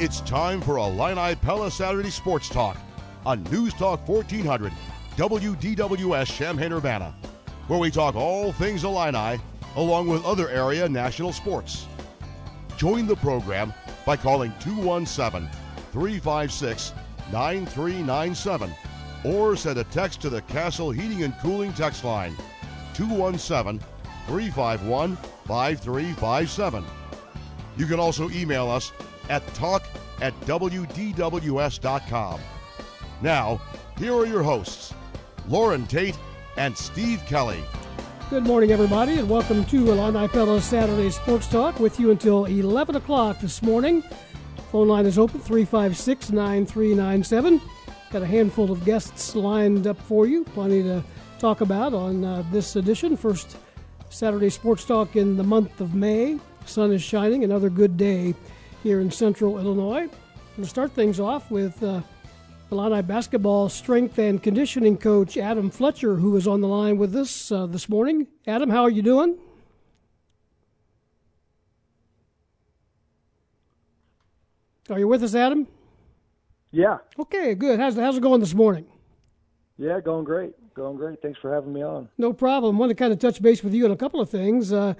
It's time for Illini Pella Saturday Sports Talk on News Talk 1400 WDWS Champaign Urbana, where we talk all things Illini along with other area national sports. Join the program by calling 217 356 9397 or send a text to the Castle Heating and Cooling text line 217 351 5357. You can also email us at talk at WDWS.com. Now, here are your hosts, Loren Tate and Steve Kelly. Good morning, everybody, and welcome to Illini Pella Saturday Sports Talk with you until 11 o'clock this morning. Phone line is open 356 9397. Got a handful of guests lined up for you, plenty to talk about on uh, this edition. First Saturday Sports Talk in the month of May. Sun is shining, another good day here in central Illinois. To start things off with uh, Illini basketball strength and conditioning coach Adam Fletcher, who is on the line with us uh, this morning. Adam, how are you doing? Are you with us, Adam? Yeah. Okay, good. How's, how's it going this morning? Yeah, going great. Going great. Thanks for having me on. No problem. I want to kind of touch base with you on a couple of things. Uh,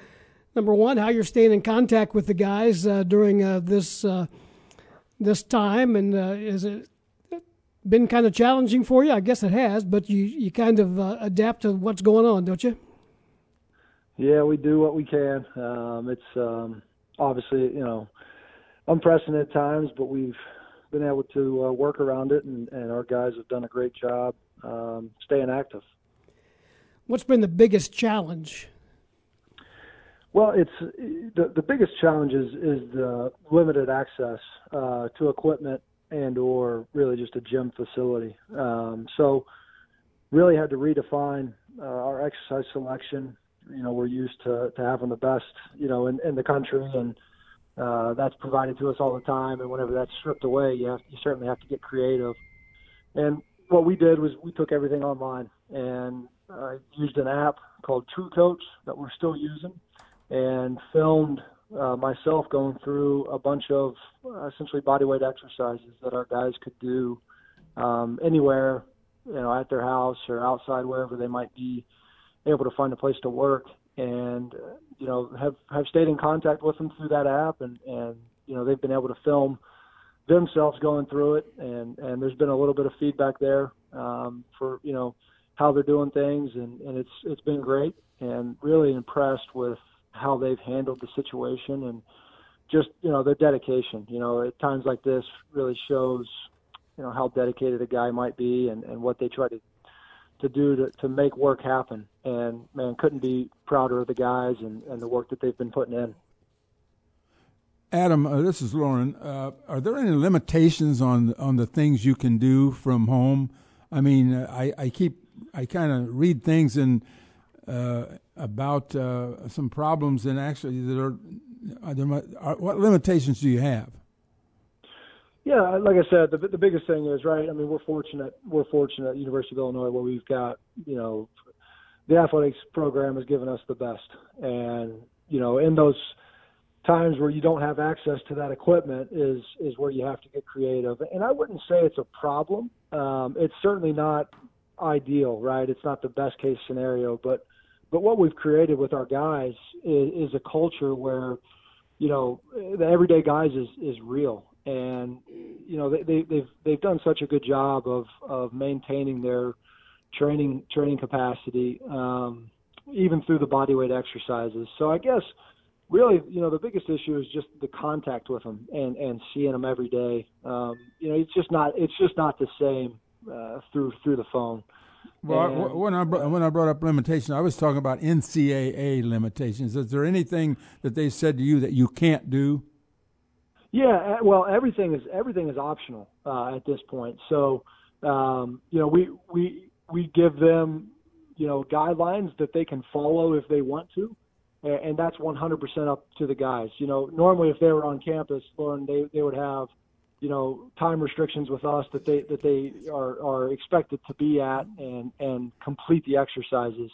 number one, how you're staying in contact with the guys uh, during uh, this uh, this time, and uh, is it been kind of challenging for you? I guess it has, but you you kind of uh, adapt to what's going on, don't you? Yeah, we do what we can. Um, it's um, obviously you know unprecedented times, but we've been able to uh, work around it, and, and our guys have done a great job um, staying active. What's been the biggest challenge? Well, it's the the biggest challenge is, is the limited access uh, to equipment and or really just a gym facility. Um, so, really had to redefine uh, our exercise selection. You know, we're used to, to having the best, you know, in, in the country, and uh, that's provided to us all the time. And whenever that's stripped away, you have, you certainly have to get creative. And what we did was we took everything online and uh, used an app called True Coach that we're still using, and filmed uh, myself going through a bunch of uh, essentially bodyweight exercises that our guys could do um, anywhere, you know, at their house or outside wherever they might be able to find a place to work, and uh, you know have have stayed in contact with them through that app, and and you know they've been able to film themselves going through it, and and there's been a little bit of feedback there um, for you know how they're doing things, and and it's it's been great, and really impressed with how they've handled the situation and just you know their dedication. You know, at times like this really shows you know how dedicated a guy might be and and what they try to to do to, to make work happen. And man, couldn't be prouder of the guys and, and the work that they've been putting in. Adam, uh, this is Loren. Uh, are there any limitations on on the things you can do from home? I mean, uh, I, I keep I kind of read things and about uh, some problems, and actually, there are, are there are, what limitations do you have? Yeah, like I said, the the biggest thing is right. I mean, we're fortunate. We're fortunate at University of Illinois where we've got you know the athletics program has given us the best, and you know in those times where you don't have access to that equipment is is where you have to get creative. And I wouldn't say it's a problem. Um, it's certainly not ideal, right? It's not the best case scenario, but but what we've created with our guys is, is a culture where you know the everyday guys is is real, and you know they, they they've they've done such a good job of of maintaining their training training capacity um, even through the bodyweight exercises. So I guess really, you know, the biggest issue is just the contact with them and and seeing them every day. Um, you know, it's just not it's just not the same uh, through through the phone. Well, and, when I when I brought up limitations, I was talking about NCAA limitations. Is there anything that they said to you that you can't do? Yeah, well, everything is everything is optional uh, at this point. So, um, you know, we we we give them you know guidelines that they can follow if they want to and that's 100% up to the guys. You know, normally if they were on campus, Loren, they they would have, you know, time restrictions with us that they that they are are expected to be at and and complete the exercises.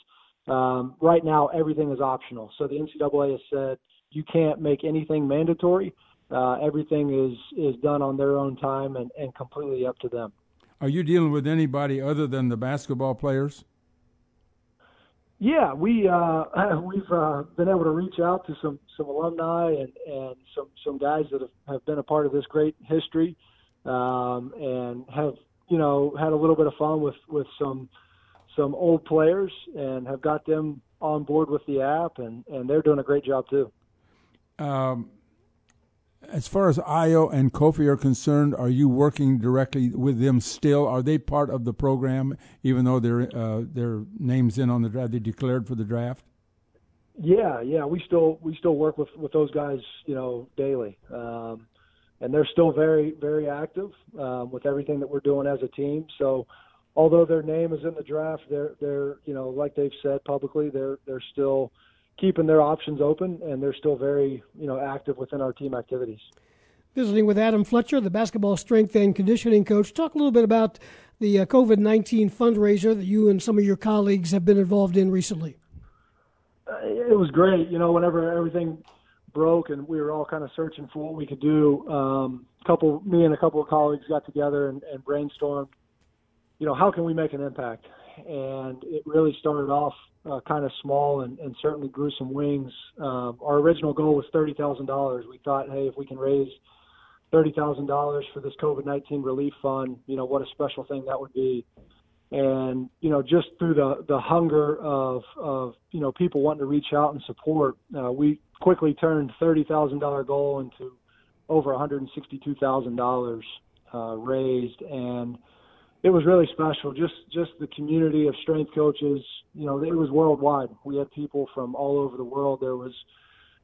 Um, right now, everything is optional. So the NCAA has said you can't make anything mandatory. uh, everything is is done on their own time and, and completely up to them. Are you dealing with anybody other than the basketball players? Yeah, we uh, we've uh, been able to reach out to some some alumni and, and some some guys that have, have been a part of this great history, um, and have you know had a little bit of fun with with some some old players and have got them on board with the app, and and they're doing a great job too. Um, as far as Ayo and Kofi are concerned, are you working directly with them still? Are they part of the program, even though their uh, their names in on the draft? They declared for the draft. Yeah, yeah, we still we still work with with those guys, you know, daily, um, and they're still very very active um, with everything that we're doing as a team. So, although their name is in the draft, they're they're you know like they've said publicly, they're they're still keeping their options open, and they're still very you know active within our team activities. Visiting with Adam Fletcher, the basketball strength and conditioning coach. Talk a little bit about the uh, COVID nineteen fundraiser that you and some of your colleagues have been involved in recently. Uh, it was great. You know, whenever everything broke and we were all kind of searching for what we could do, um, couple me and a couple of colleagues got together and, and brainstormed. You know, how can we make an impact? And it really started off uh, kind of small and, and certainly grew some wings. Um, our original goal was thirty thousand dollars. We thought, hey, if we can raise thirty thousand dollars for this COVID nineteen relief fund, you know, what a special thing that would be. And you know, just through the the hunger of of you know people wanting to reach out and support, uh, we quickly turned thirty thousand dollar goal into over one hundred and sixty two thousand dollars uh, raised and it was really special. Just just the community of strength coaches. You know, it was worldwide. We had people from all over the world. There was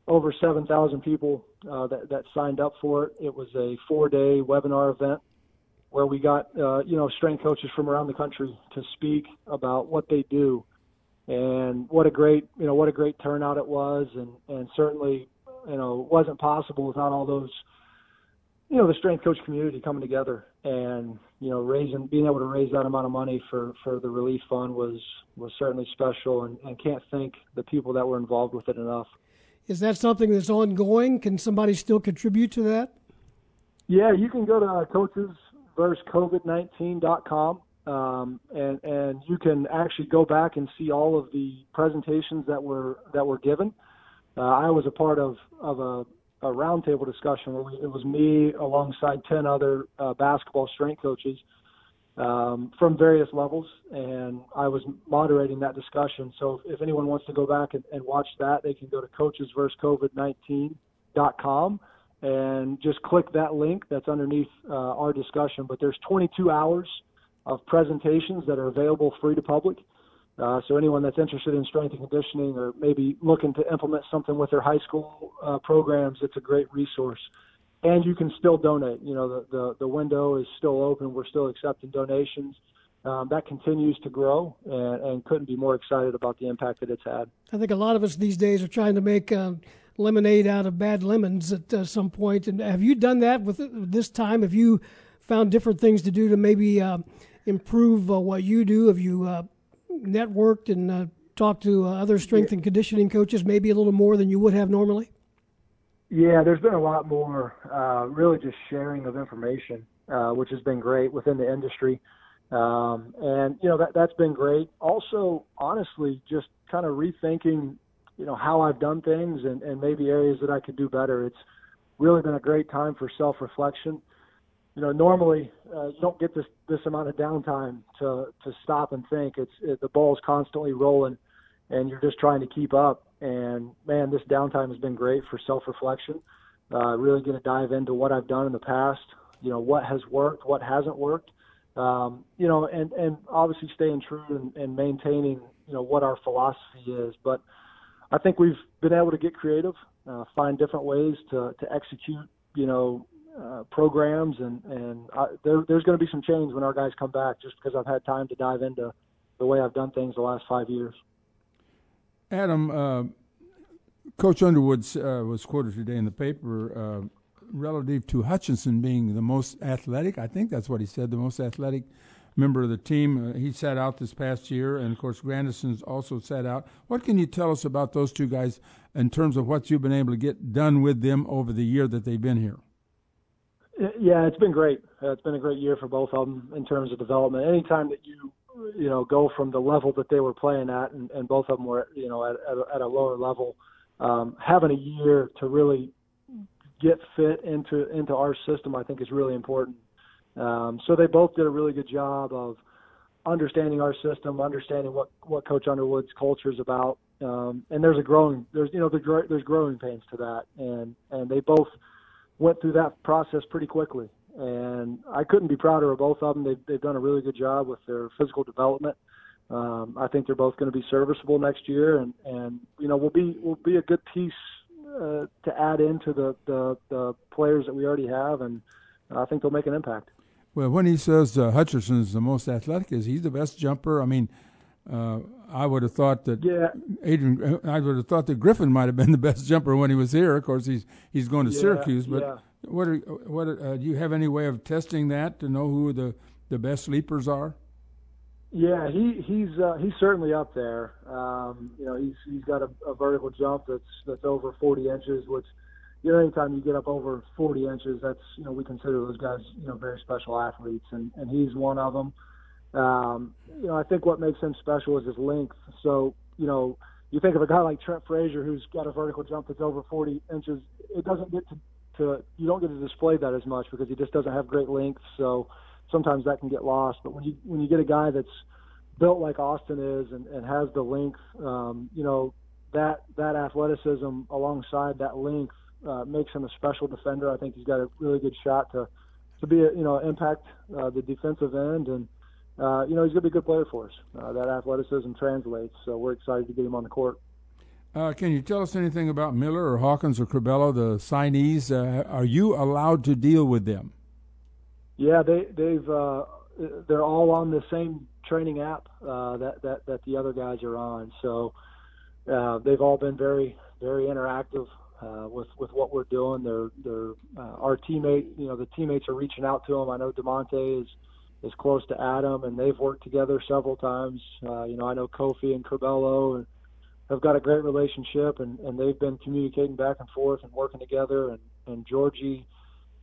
over 7,000 people uh, that that signed up for it. It was a four-day webinar event where we got uh, you know strength coaches from around the country to speak about what they do, and what a great you know what a great turnout it was, and and certainly you know wasn't possible without all those you know the strength coach community coming together and you know raising being able to raise that amount of money for for the relief fund was was certainly special and, and can't thank the people that were involved with it enough. Is that something that's ongoing? Can somebody still contribute to that? Yeah you can go to coachesversuscovid19.com um, and and you can actually go back and see all of the presentations that were that were given. Uh, I was a part of of a a roundtable discussion where we, it was me alongside 10 other uh, basketball strength coaches um, from various levels, and I was moderating that discussion. So if, if anyone wants to go back and, and watch that, they can go to coachesversuscovid19.com and just click that link that's underneath uh, our discussion. But there's 22 hours of presentations that are available free to public. Uh, so anyone that's interested in strength and conditioning or maybe looking to implement something with their high school uh, programs, it's a great resource. And you can still donate. You know, the, the, the window is still open. We're still accepting donations. Um, that continues to grow and, and, couldn't be more excited about the impact that it's had. I think a lot of us these days are trying to make uh, lemonade out of bad lemons at uh, some point. And have you done that with this time? Have you found different things to do to maybe uh, improve uh, what you do? Have you uh, networked and uh, talked to uh, other strength yeah. and conditioning coaches maybe a little more than you would have normally? Yeah, there's been a lot more, uh, really just sharing of information, uh, which has been great within the industry. Um, and, you know, that, that's been great. Also, honestly, just kind of rethinking, you know, how I've done things and, and maybe areas that I could do better. It's really been a great time for self reflection you know, normally uh, you don't get this this amount of downtime to to stop and think. It's it, the ball's constantly rolling, and you're just trying to keep up. And man, this downtime has been great for self reflection. Uh, really going to dive into what I've done in the past. You know, what has worked, what hasn't worked. Um, you know, and and obviously staying true and, and maintaining you know what our philosophy is. But I think we've been able to get creative, uh, find different ways to to execute you know uh, programs, and and I, there, there's going to be some change when our guys come back, just because I've had time to dive into the way I've done things the last five years. Adam, uh, Coach Underwood uh, was quoted today in the paper uh, relative to Hutcherson being the most athletic. I think that's what he said, the most athletic member of the team. Uh, he sat out this past year, and of course, Grandison's also sat out. What can you tell us about those two guys in terms of what you've been able to get done with them over the year that they've been here? Yeah, it's been great. Uh, it's been a great year for both of them in terms of development. Anytime that you you know go from the level that they were playing at, and, and both of them were you know at, at, a, at a lower level, um, having a year to really get fit into into our system, I think is really important. Um, so they both did a really good job of understanding our system, understanding what what Coach Underwood's culture is about. Um, and there's a growing there's you know there's growing pains to that, and and they both went through that process pretty quickly. And I couldn't be prouder of both of them. They've they've done a really good job with their physical development. Um, I think they're both going to be serviceable next year, and and you know we'll be we'll be a good piece uh, to add into the, the the players that we already have, and I think they'll make an impact. Well, when he says uh, Hutcherson is the most athletic, is he the best jumper? I mean, uh, I would have thought that yeah. Adrian. I would have thought that Griffin might have been the best jumper when he was here. Of course, he's he's going to yeah, Syracuse. But yeah. what are, what are, uh, do you have any way of testing that to know who the the best leapers are? Yeah, he he's uh, he's certainly up there. Um, you know, he's he's got a, a vertical jump that's that's over 40 inches, which you know, anytime you get up over 40 inches, that's you know we consider those guys you know very special athletes, and and he's one of them. Um, you know, I think what makes him special is his length. So you know, you think of a guy like Trent Frazier who's got a vertical jump that's over 40 inches. It doesn't get to, to you don't get to display that as much because he just doesn't have great length. So sometimes that can get lost. But when you when you get a guy that's built like Austin is and, and has the length, um, you know, that that athleticism alongside that length uh, makes him a special defender. I think he's got a really good shot to to be a, you know impact uh, the defensive end and. Uh, you know he's going to be a good player for us. Uh, that athleticism translates, so we're excited to get him on the court. Uh, can you tell us anything about Miller or Hawkins or Curbelo, the signees? Uh, are you allowed to deal with them? Yeah, they they've uh, they're all on the same training app uh, that that that the other guys are on. So uh, they've all been very very interactive uh, with with what we're doing. They're they're uh, our teammate. You know the teammates are reaching out to them. I know Da'Monte is is close to Adam, and they've worked together several times. Uh, you know I know Kofi and Curbelo and have got a great relationship, and and they've been communicating back and forth and working together. And and Giorgi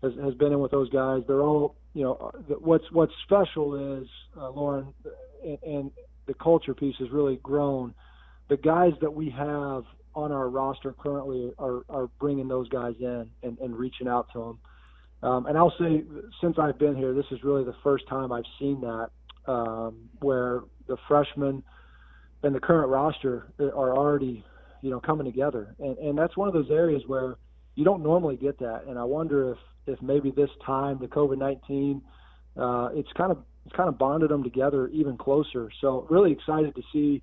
has, has been in with those guys. They're all, you know, what's what's special is uh, Loren, and, and the culture piece has really grown. The guys that we have on our roster currently are are bringing those guys in and, and reaching out to them. Um, and I'll say, since I've been here, this is really the first time I've seen that, um, where the freshmen and the current roster are already, you know, coming together. And, and that's one of those areas where you don't normally get that. And I wonder if if maybe this time the COVID nineteen, uh, it's kind of it's kind of bonded them together even closer. So really excited to see,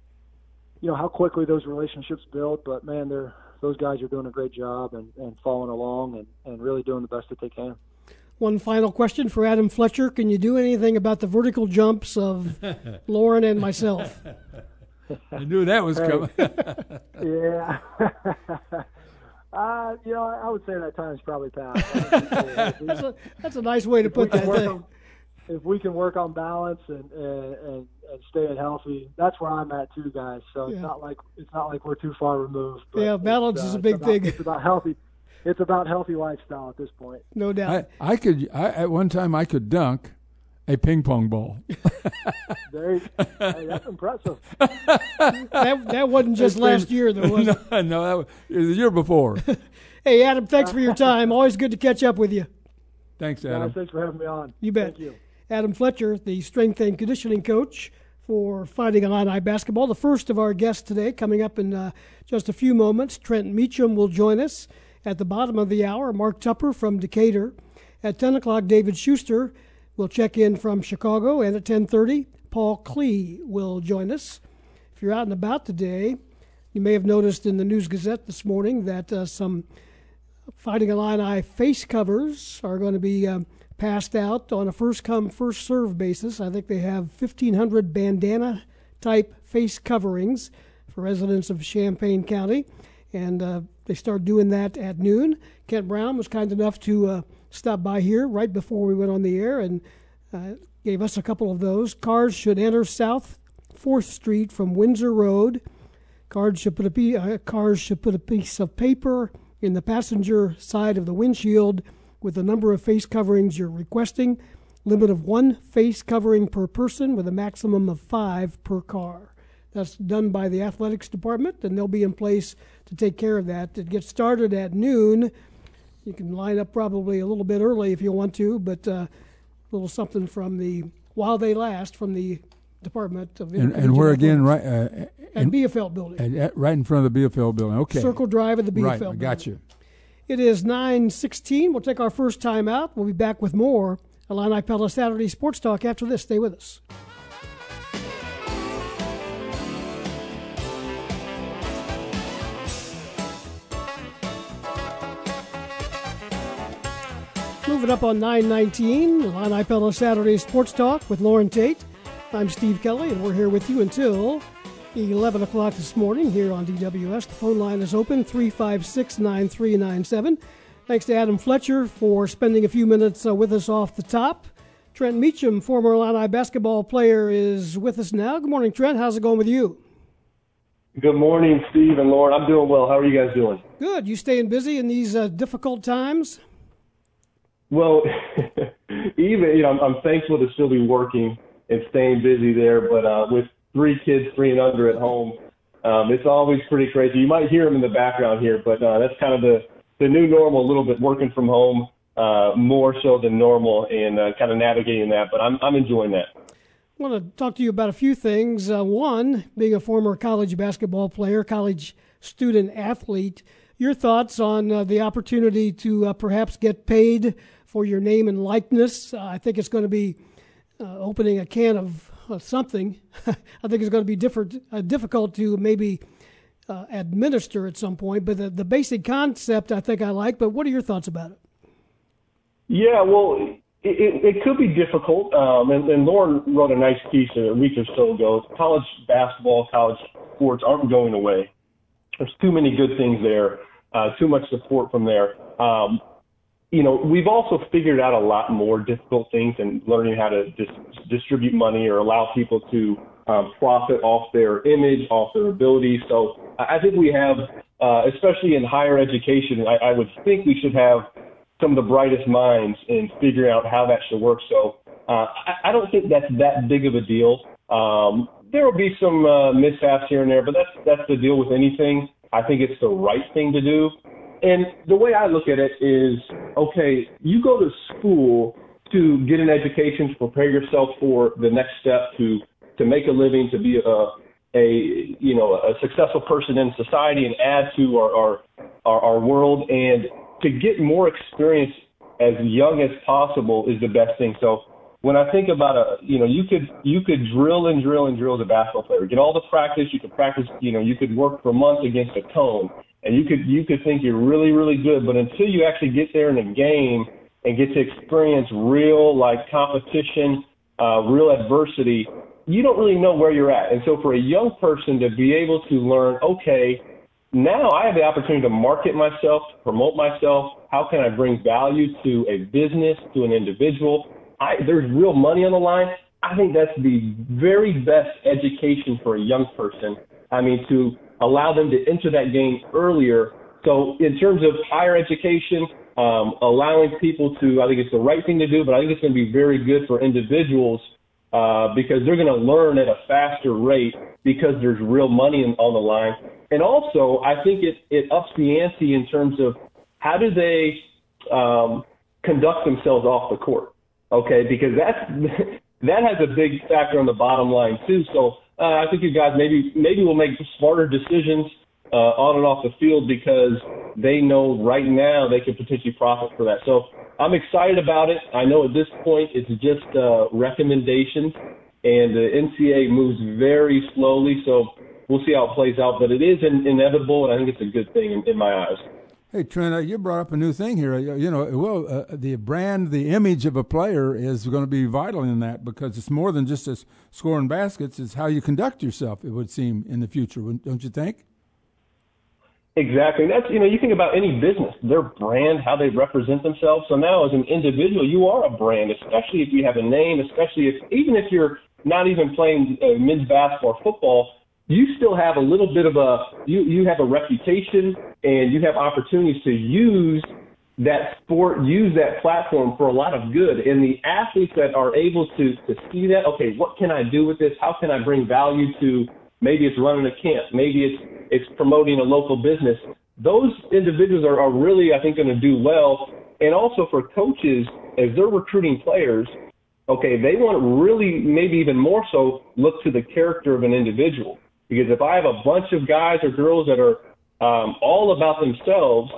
you know, how quickly those relationships build. But man, they're those guys are doing a great job and, and following along and, and really doing the best that they can. One final question for Adam Fletcher. Can you do anything about the vertical jumps of Loren and myself? I knew that was coming. yeah. Uh, you know, I would say that time's probably passed. that's, a, that's a nice way to put that thing. On, if we can work on balance and, and and and staying healthy, that's where I'm at too, guys. So yeah. it's not like it's not like we're too far removed. yeah, balance uh, is a big about, thing. It's about healthy. It's about healthy lifestyle at this point. No doubt. I, I could I, at one time I could dunk a ping pong ball. there, hey, that's impressive. that that wasn't just last year, though. Was no, no, that was the year before. hey, Adam, thanks for your time. Always good to catch up with you. Thanks, Adam. thanks for having me on. You bet. Thank you. Adam Fletcher, the strength and conditioning coach for Fighting Illini basketball. The first of our guests today, coming up in uh, just a few moments. Trent Meacham will join us at the bottom of the hour. Mark Tupper from Decatur. At 10 o'clock, David Schuster will check in from Chicago. And at 10.30, Paul Klee will join us. If you're out and about today, you may have noticed in the News Gazette this morning that uh, some Fighting Illini face covers are going to be um, passed out on a first come, first serve basis. I think they have 1,500 bandana type face coverings for residents of Champaign County. And uh, they start doing that at noon. Kent Brown was kind enough to uh, stop by here right before we went on the air and uh, gave us a couple of those. Cars should enter South 4th Street from Windsor Road. Cars should put a, uh, cars should put a piece of paper in the passenger side of the windshield with the number of face coverings you're requesting. Limit of one face covering per person with a maximum of five per car. That's done by the athletics department, and they'll be in place to take care of that. It gets started at noon. You can line up probably a little bit early if you want to, but uh, a little something from the while they last from the Department of and, and we're again right uh, at Bielfeldt Building, at, at, right in front of the Bielfeldt Building. Okay, Circle Drive of the Bielfeldt. Right, building. got you. It is nine sixteen. We'll take our first time out. We'll be back with more Illini Pella Saturday Sports Talk after this. Stay with us. Moving up on 919, Illini Pella Saturday Sports Talk with Loren Tate. I'm Steve Kelly, and we're here with you until 11 o'clock this morning here on DWS. The phone line is open 356 9397. Thanks to Adam Fletcher for spending a few minutes uh, with us off the top. Trent Meacham, former Illini basketball player, is with us now. Good morning, Trent. How's it going with you? Good morning, Steve and Loren. I'm doing well. How are you guys doing? Good. You staying busy in these uh, difficult times? Well, even you know, I'm, I'm, thankful to still be working and staying busy there. But uh, with three kids, three and under at home, um, it's always pretty crazy. You might hear them in the background here, but uh, that's kind of the the new normal. A little bit working from home, uh, more so than normal, and uh, kind of navigating that. But I'm I'm enjoying that. I want to talk to you about a few things. Uh, one, being a former college basketball player, college student athlete, your thoughts on uh, the opportunity to uh, perhaps get paid for your name and likeness. Uh, I think it's going to be uh, opening a can of something. I think it's going to be different, uh, difficult to maybe uh, administer at some point. But the, the basic concept, I think I like. But what are your thoughts about it? Yeah, well, it, it, it could be difficult. Um, and, and Loren wrote a nice piece a week or so ago. College basketball, college sports aren't going away. There's too many good things there. Uh, too much support from there. Um, you know, we've also figured out a lot more difficult things and learning how to dis- distribute money or allow people to um, profit off their image, off their abilities. So I think we have, uh, especially in higher education, I, I would think we should have some of the brightest minds in figuring out how that should work. So uh, I, I don't think that's that big of a deal. Um, there will be some uh, mishaps here and there, but that's that's the deal with anything. I think it's the right thing to do. And the way I look at it is, okay, you go to school to get an education to prepare yourself for the next step to to make a living, to be a a you know a successful person in society and add to our our our, our world and to get more experience as young as possible is the best thing. So when I think about a, you know, you could you could drill and drill and drill as a basketball player, get all the practice. You could practice, you know, you could work for months against a cone, and you could you could think you're really really good, but until you actually get there in a game and get to experience real like competition, uh, real adversity, you don't really know where you're at. And so for a young person to be able to learn, okay, now I have the opportunity to market myself, promote myself. How can I bring value to a business, to an individual? I, there's real money on the line. I think that's the very best education for a young person. I mean, to allow them to enter that game earlier. So in terms of higher education, um, allowing people to, I think it's the right thing to do, but I think it's going to be very good for individuals uh, because they're going to learn at a faster rate because there's real money in, on the line. And also, I think it, it ups the ante in terms of how do they um, conduct themselves off the court. Okay, because that's that has a big factor on the bottom line too. So uh, I think you guys maybe maybe will make smarter decisions uh, on and off the field because they know right now they can potentially profit for that. So I'm excited about it. I know at this point it's just uh, recommendations, and the NCAA moves very slowly. So we'll see how it plays out, but it is in, inevitable, and I think it's a good thing in, in my eyes. Hey Trent, uh, you brought up a new thing here. You know, well, uh, the brand, the image of a player is going to be vital in that because it's more than just as scoring baskets. It's how you conduct yourself. It would seem in the future, don't you think? Exactly. That's you know, you think about any business, their brand, how they represent themselves. So now as an individual, you are a brand, especially if you have a name, especially if even if you're not even playing uh, men's basketball or football, you still have a little bit of a you you have a reputation and you have opportunities to use that sport, use that platform for a lot of good. And the athletes that are able to to see that, okay, what can I do with this? How can I bring value to maybe it's running a camp, maybe it's it's promoting a local business. Those individuals are, are really, I think, going to do well. And also for coaches, as they're recruiting players, okay, they want to really, maybe even more so, look to the character of an individual. Because if I have a bunch of guys or girls that are um, all about themselves,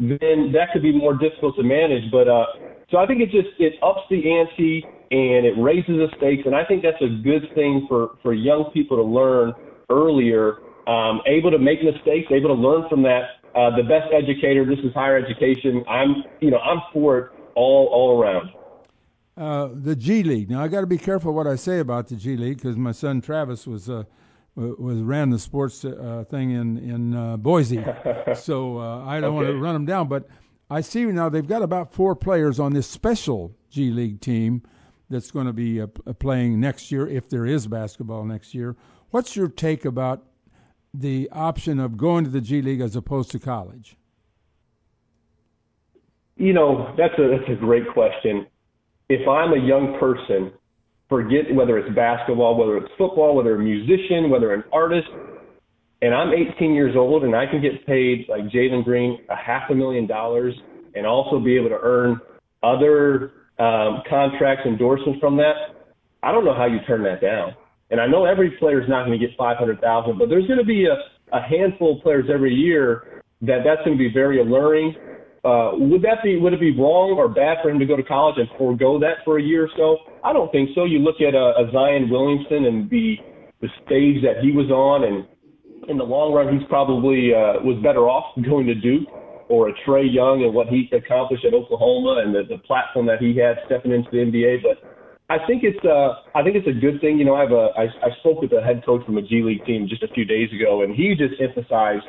then that could be more difficult to manage. But uh, so I think it just it ups the ante and it raises the stakes, and I think that's a good thing for for young people to learn earlier um, able to make mistakes, able to learn from that. Uh, the best educator. This is higher education. I'm, you know, I'm for it all all around. Uh, the G League. Now I got to be careful what I say about the G League because my son Travis was uh, was ran the sports uh, thing in in uh, Boise, so uh, I don't okay. want to run them down. But I see now they've got about four players on this special G League team that's going to be uh, playing next year if there is basketball next year. What's your take about the option of going to the G League as opposed to college? You know, that's a that's a great question. If I'm a young person, forget whether it's basketball, whether it's football, whether a musician, whether an artist, and I'm 18 years old and I can get paid like Jalen Green a half a million dollars and also be able to earn other um, contracts, endorsements from that, I don't know how you turn that down. And I know every player is not going to get 500,000, but there's going to be a, a handful of players every year that that's going to be very alluring. Uh, would that be would it be wrong or bad for him to go to college and forego that for a year or so? I don't think so. You look at a, a Zion Williamson and the the stage that he was on, and in the long run, he's probably uh, was better off going to Duke or a Trae Young and what he accomplished at Oklahoma and the, the platform that he had stepping into the NBA. But I think it's uh I think it's a good thing. You know, I have a I, I spoke with a head coach from a G League team just a few days ago, and he just emphasized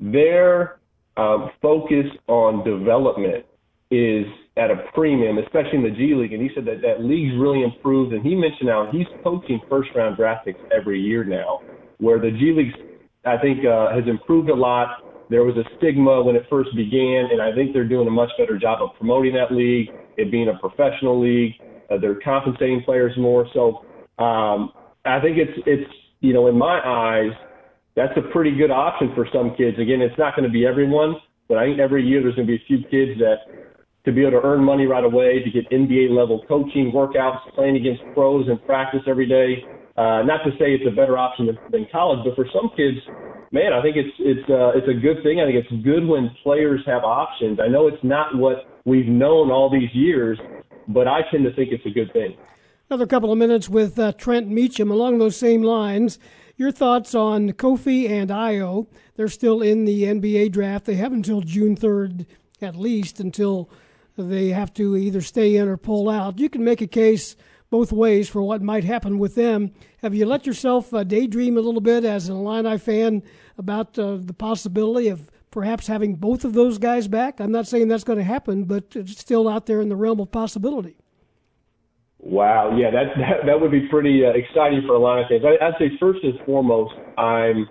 their um, focus on development is at a premium, especially in the G League. And he said that that league's really improved. And he mentioned now he's coaching first round draft picks every year now, where the G League I think uh, has improved a lot. There was a stigma when it first began, and I think they're doing a much better job of promoting that league, it being a professional league. Uh, they're compensating players more. So um, I think it's it's you know in my eyes that's a pretty good option for some kids. Again, it's not going to be everyone, but I think every year there's going to be a few kids that to be able to earn money right away, to get NBA level coaching, workouts, playing against pros and practice every day. Uh, not to say it's a better option than, than college, but for some kids, man, I think it's it's uh, it's a good thing. I think it's good when players have options. I know it's not what we've known all these years, but I tend to think it's a good thing. Another couple of minutes with uh, Trent Meacham along those same lines. Your thoughts on Kofi and Ayo? They're still in the NBA draft. They have until June 3rd, at least, until they have to either stay in or pull out. You can make a case both ways for what might happen with them. Have you let yourself uh, daydream a little bit as an Illini fan about uh, the possibility of perhaps having both of those guys back? I'm not saying that's going to happen, but it's still out there in the realm of possibility. Wow, yeah, that that, that would be pretty uh, exciting for Illini fans. I, I'd say first and foremost, I'm.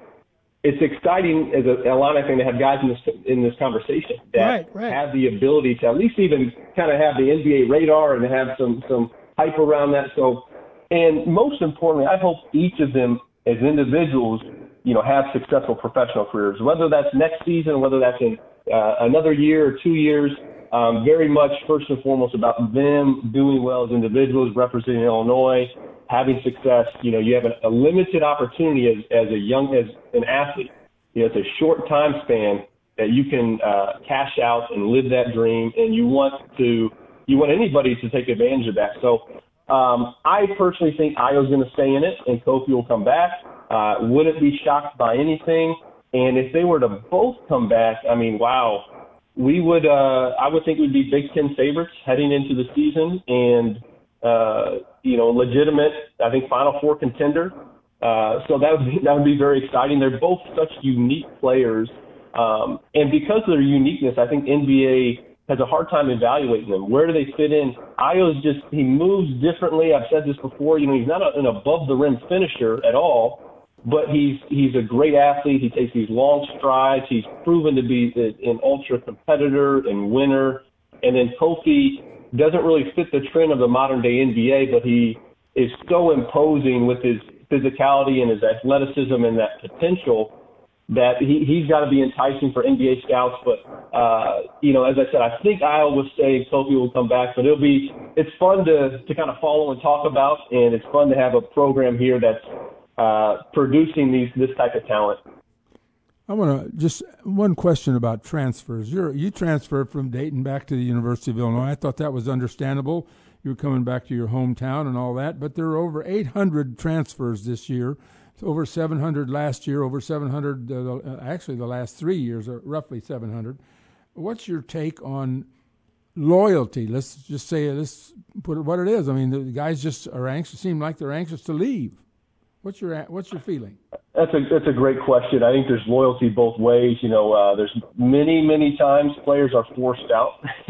It's exciting as a Illini fan to have guys in this in this conversation that right, right. have the ability to at least even kind of have the NBA radar and have some some hype around that. So, and most importantly, I hope each of them as individuals you know, have successful professional careers, whether that's next season, whether that's in uh, another year or two years. Um, very much first and foremost about them doing well as individuals, representing Illinois, having success. You know, you have a, a limited opportunity as, as a young, as an athlete. You know, it's a short time span that you can uh, cash out and live that dream, and you want to, you want anybody to take advantage of that. So um, I personally think Ayo's going to stay in it, and Kofi will come back. Uh, wouldn't be shocked by anything. And if they were to both come back, I mean, wow, we would. Uh, I would think we'd be Big Ten favorites heading into the season, and uh, you know, legitimate. I think Final Four contender. Uh, so that would be that would be very exciting. They're both such unique players Um, and because of their uniqueness, I think NBA has a hard time evaluating them. Where do they fit in? Ayo's just he moves differently. I've said this before. You know, he's not a, an above the rim finisher at all, but he's he's a great athlete. He takes these long strides. He's proven to be an ultra competitor and winner. And then Kofi doesn't really fit the trend of the modern day NBA, but he is so imposing with his physicality and his athleticism and that potential that he, he's got to be enticing for NBA scouts. But, uh, you know, as I said, I think Ayo will stay, Kofi will come back, but it'll be, it's fun to, to kind of follow and talk about, and it's fun to have a program here that's uh, producing these, this type of talent. I want to just one question about transfers. you you transferred from Dayton back to the University of Illinois. I thought that was understandable. You were coming back to your hometown and all that, but there are over 800 transfers this year over 700 last year, over 700 uh, uh, actually the last three years, are roughly 700. What's your take on loyalty? Let's just say let's put it what it is. I mean, the guys just are anxious. Seem like they're anxious to leave. What's your what's your feeling? That's a that's a great question. I think there's loyalty both ways. You know, uh, there's many many times players are forced out.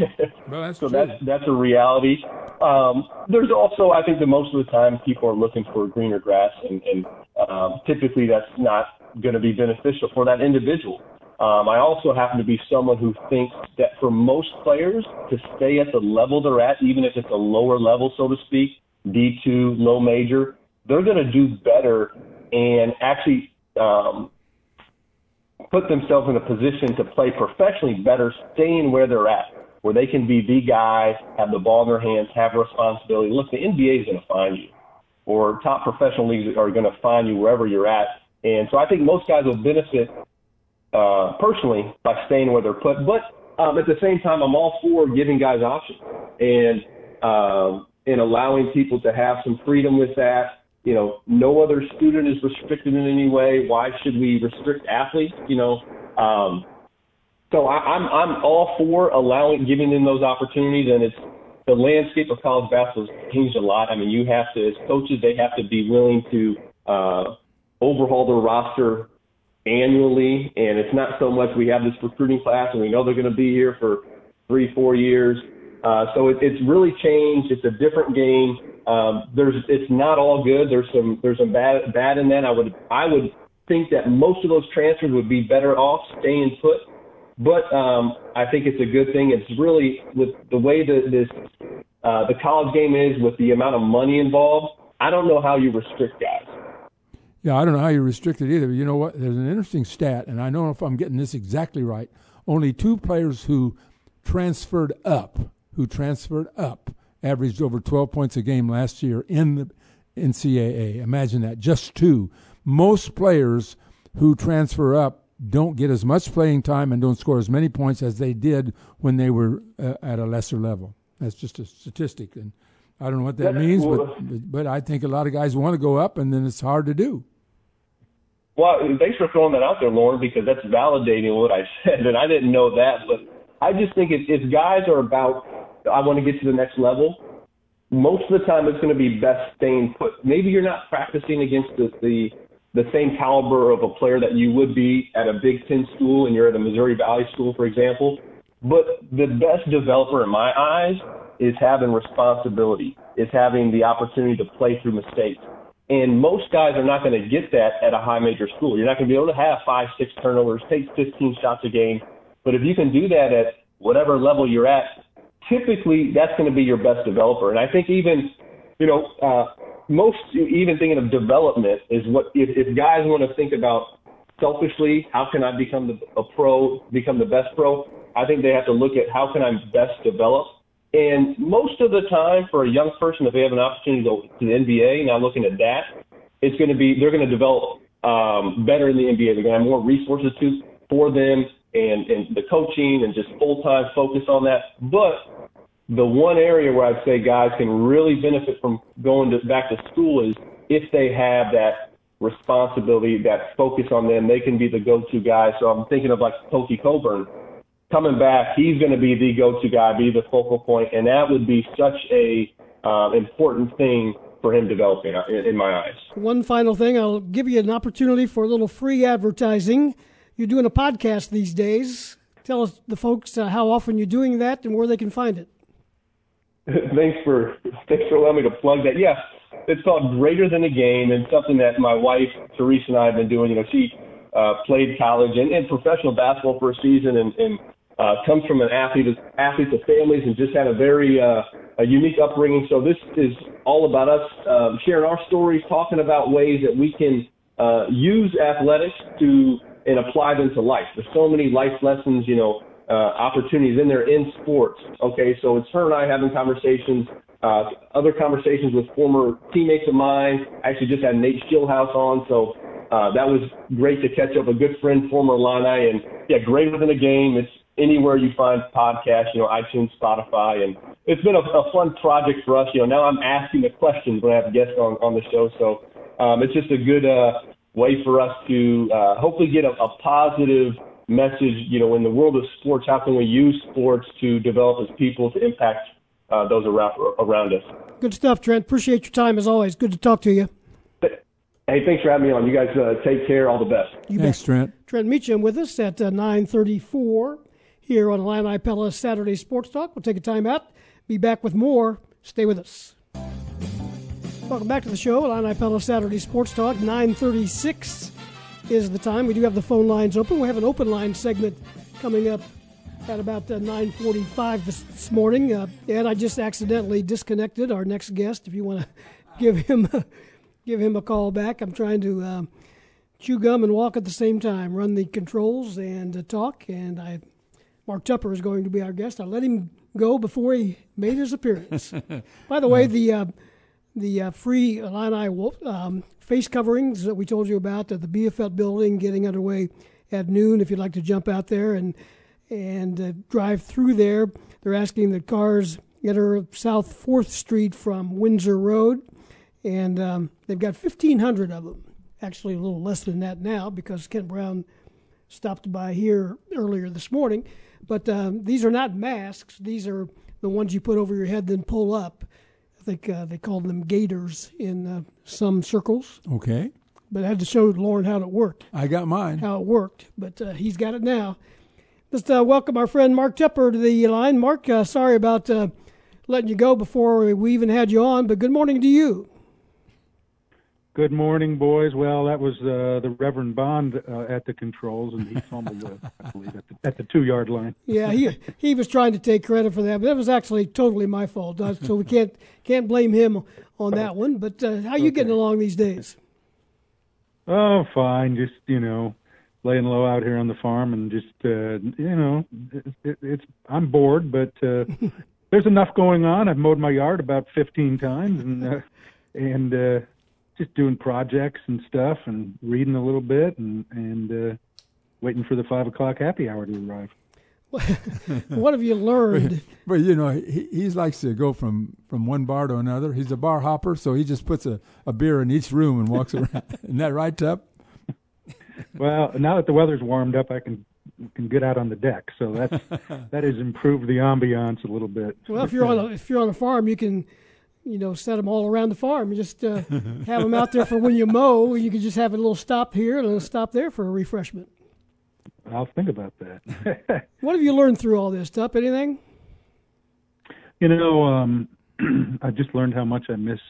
well, that's so true. that's that's a reality. Um, there's also I think that most of the time people are looking for greener grass, and, and um, typically that's not going to be beneficial for that individual. Um, I also happen to be someone who thinks that for most players to stay at the level they're at, even if it's a lower level, so to speak, D2, low major, they're going to do better and actually um, put themselves in a position to play professionally better, staying where they're at, where they can be the guy, have the ball in their hands, have responsibility. Look, the NBA is going to find you, or top professional leagues are going to find you wherever you're at. And so I think most guys will benefit uh, personally by staying where they're put. But um, at the same time, I'm all for giving guys options and um, and allowing people to have some freedom with that you know, no other student is restricted in any way. Why should we restrict athletes? You know, um, so I, I'm I'm all for allowing giving them those opportunities, and it's the landscape of college basketball has changed a lot. I mean, you have to, as coaches, they have to be willing to uh, overhaul their roster annually, and it's not so much we have this recruiting class and we know they're going to be here for three, four years. Uh, so it, it's really changed. It's a different game. Um, there's it's not all good. There's some there's some bad bad in that. I would I would think that most of those transfers would be better off staying put. But um, I think it's a good thing. It's really with the way that this uh, the college game is, with the amount of money involved. I don't know how you restrict guys. Yeah, I don't know how you restrict it either. But you know what? There's an interesting stat, and I don't know if I'm getting this exactly right. Only two players who transferred up, who transferred up averaged over 12 points a game last year in the NCAA. Imagine that, just two. Most players who transfer up don't get as much playing time and don't score as many points as they did when they were uh, at a lesser level. That's just a statistic, and I don't know what that means, but but I think a lot of guys want to go up, and then it's hard to do. Well, thanks for throwing that out there, Loren, because that's validating what I said, and I didn't know that. But I just think if, if guys are about I want to get to the next level, most of the time it's going to be best staying put. Maybe you're not practicing against the, the the same caliber of a player that you would be at a Big Ten school and you're at a Missouri Valley school, for example. But the best developer in my eyes is having responsibility, is having the opportunity to play through mistakes. And most guys are not going to get that at a high major school. You're not going to be able to have five, six turnovers, take 15 shots a game. But if you can do that at whatever level you're at, typically that's going to be your best developer. And I think even, you know, uh, most even thinking of development is what if, if guys want to think about selfishly, how can I become the, a pro, become the best pro? I think they have to look at how can I best develop. And most of the time, for a young person, if they have an opportunity to go to the NBA, now looking at that, it's going to be they're going to develop um, better in the NBA. They're going to have more resources to for them and, and the coaching and just full time focus on that. But the one area where I'd say guys can really benefit from going to, back to school is if they have that responsibility, that focus on them, they can be the go to guy. So I'm thinking of like Kofi Cockburn coming back, he's going to be the go to guy, be the focal point, and that would be such a uh, important thing for him developing in, in my eyes. One final thing, I'll give you an opportunity for a little free advertising. You're doing a podcast these days. Tell us the folks uh, how often you're doing that and where they can find it. thanks for thanks for allowing me to plug that. Yes, it's called Greater Than a Game, and something that my wife Teresa and I have been doing. You know, she uh, played college and, and professional basketball for a season, and, and uh, comes from an athlete athletes of families, and just had a very uh, a unique upbringing. So this is all about us um, sharing our stories, talking about ways that we can uh, use athletics to and apply them to life. There's so many life lessons, you know, uh, opportunities in there in sports. Okay, so it's her and I having conversations, uh, other conversations with former teammates of mine. I actually just had Nate Stillhouse on, so uh, that was great to catch up. With a good friend, former Illini, and yeah, greater than a game. It's anywhere you find podcasts, you know, iTunes, Spotify, and it's been a, a fun project for us. You know, now I'm asking the questions when I have guests on on the show, so um, it's just a good uh, way for us to uh, hopefully get a, a positive message. You know, in the world of sports, how can we use sports to develop as people to impact uh, those around around us? Good stuff, Trent. Appreciate your time as always. Good to talk to you. Hey, thanks for having me on. You guys uh, take care. All the best. You Thanks, bet. Trent. Trent Meacham with us at uh, 934 here on Illini Pella Saturday Sports Talk. We'll take a time out. Be back with more. Stay with us. Welcome back to the show, Illini Pella Saturday Sports Talk. 936 is the time. We do have the phone lines open. We have an open line segment coming up at about uh, 945 this, this morning. Uh, and I just accidentally disconnected our next guest. If you want to give him a, give him a call back, I'm trying to um, chew gum and walk at the same time, run the controls and uh, talk. And I, Mark Tupper is going to be our guest. I let him go before he made his appearance. By the way, the uh, the uh, free Illini um, face coverings that we told you about at the BFL building getting underway at noon. If you'd like to jump out there and and uh, drive through there, they're asking that cars enter South Fourth Street from Windsor Road, and um, they've got 1,500 of them. Actually, a little less than that now because Kent Brown stopped by here earlier this morning. But um, these are not masks; these are the ones you put over your head then pull up. Think uh, they called them gators in uh, some circles. Okay. But I had to show Loren how it worked, I got mine. how it worked. But uh, he's got it now. Just uh, welcome our friend Mark Tupper to the line. Mark, uh, sorry about uh, letting you go before we even had you on, but good morning to you. Good morning, boys. Well, that was uh, the Reverend Bond uh, at the controls, and he fumbled, uh, I believe, at the, at the two-yard line. Yeah, he he was trying to take credit for that, but that was actually totally my fault. Uh, so we can't can't blame him on that one. But uh, how you getting along these days? Oh, fine. Just you know, laying low out here on the farm, and just uh, you know, it, it, it's I'm bored, but uh, there's enough going on. I've mowed my yard about 15 times, and uh, and uh, just doing projects and stuff, and reading a little bit, and and uh, waiting for the five o'clock happy hour to arrive. What have you learned? But you know, he he likes to go from from one bar to another. He's a bar hopper, so he just puts a, a beer in each room and walks around. Isn't that right, Tup? Well, now that the weather's warmed up, I can can get out on the deck, so that's that has improved the ambiance a little bit. Well, if you're on a, if you're on a farm, you can, you know, set them all around the farm. You just uh, have them out there for when you mow. You can just have a little stop here and a little stop there for a refreshment. I'll think about that. What have you learned through all this, Tup? Anything? you know, um, I just learned how much I miss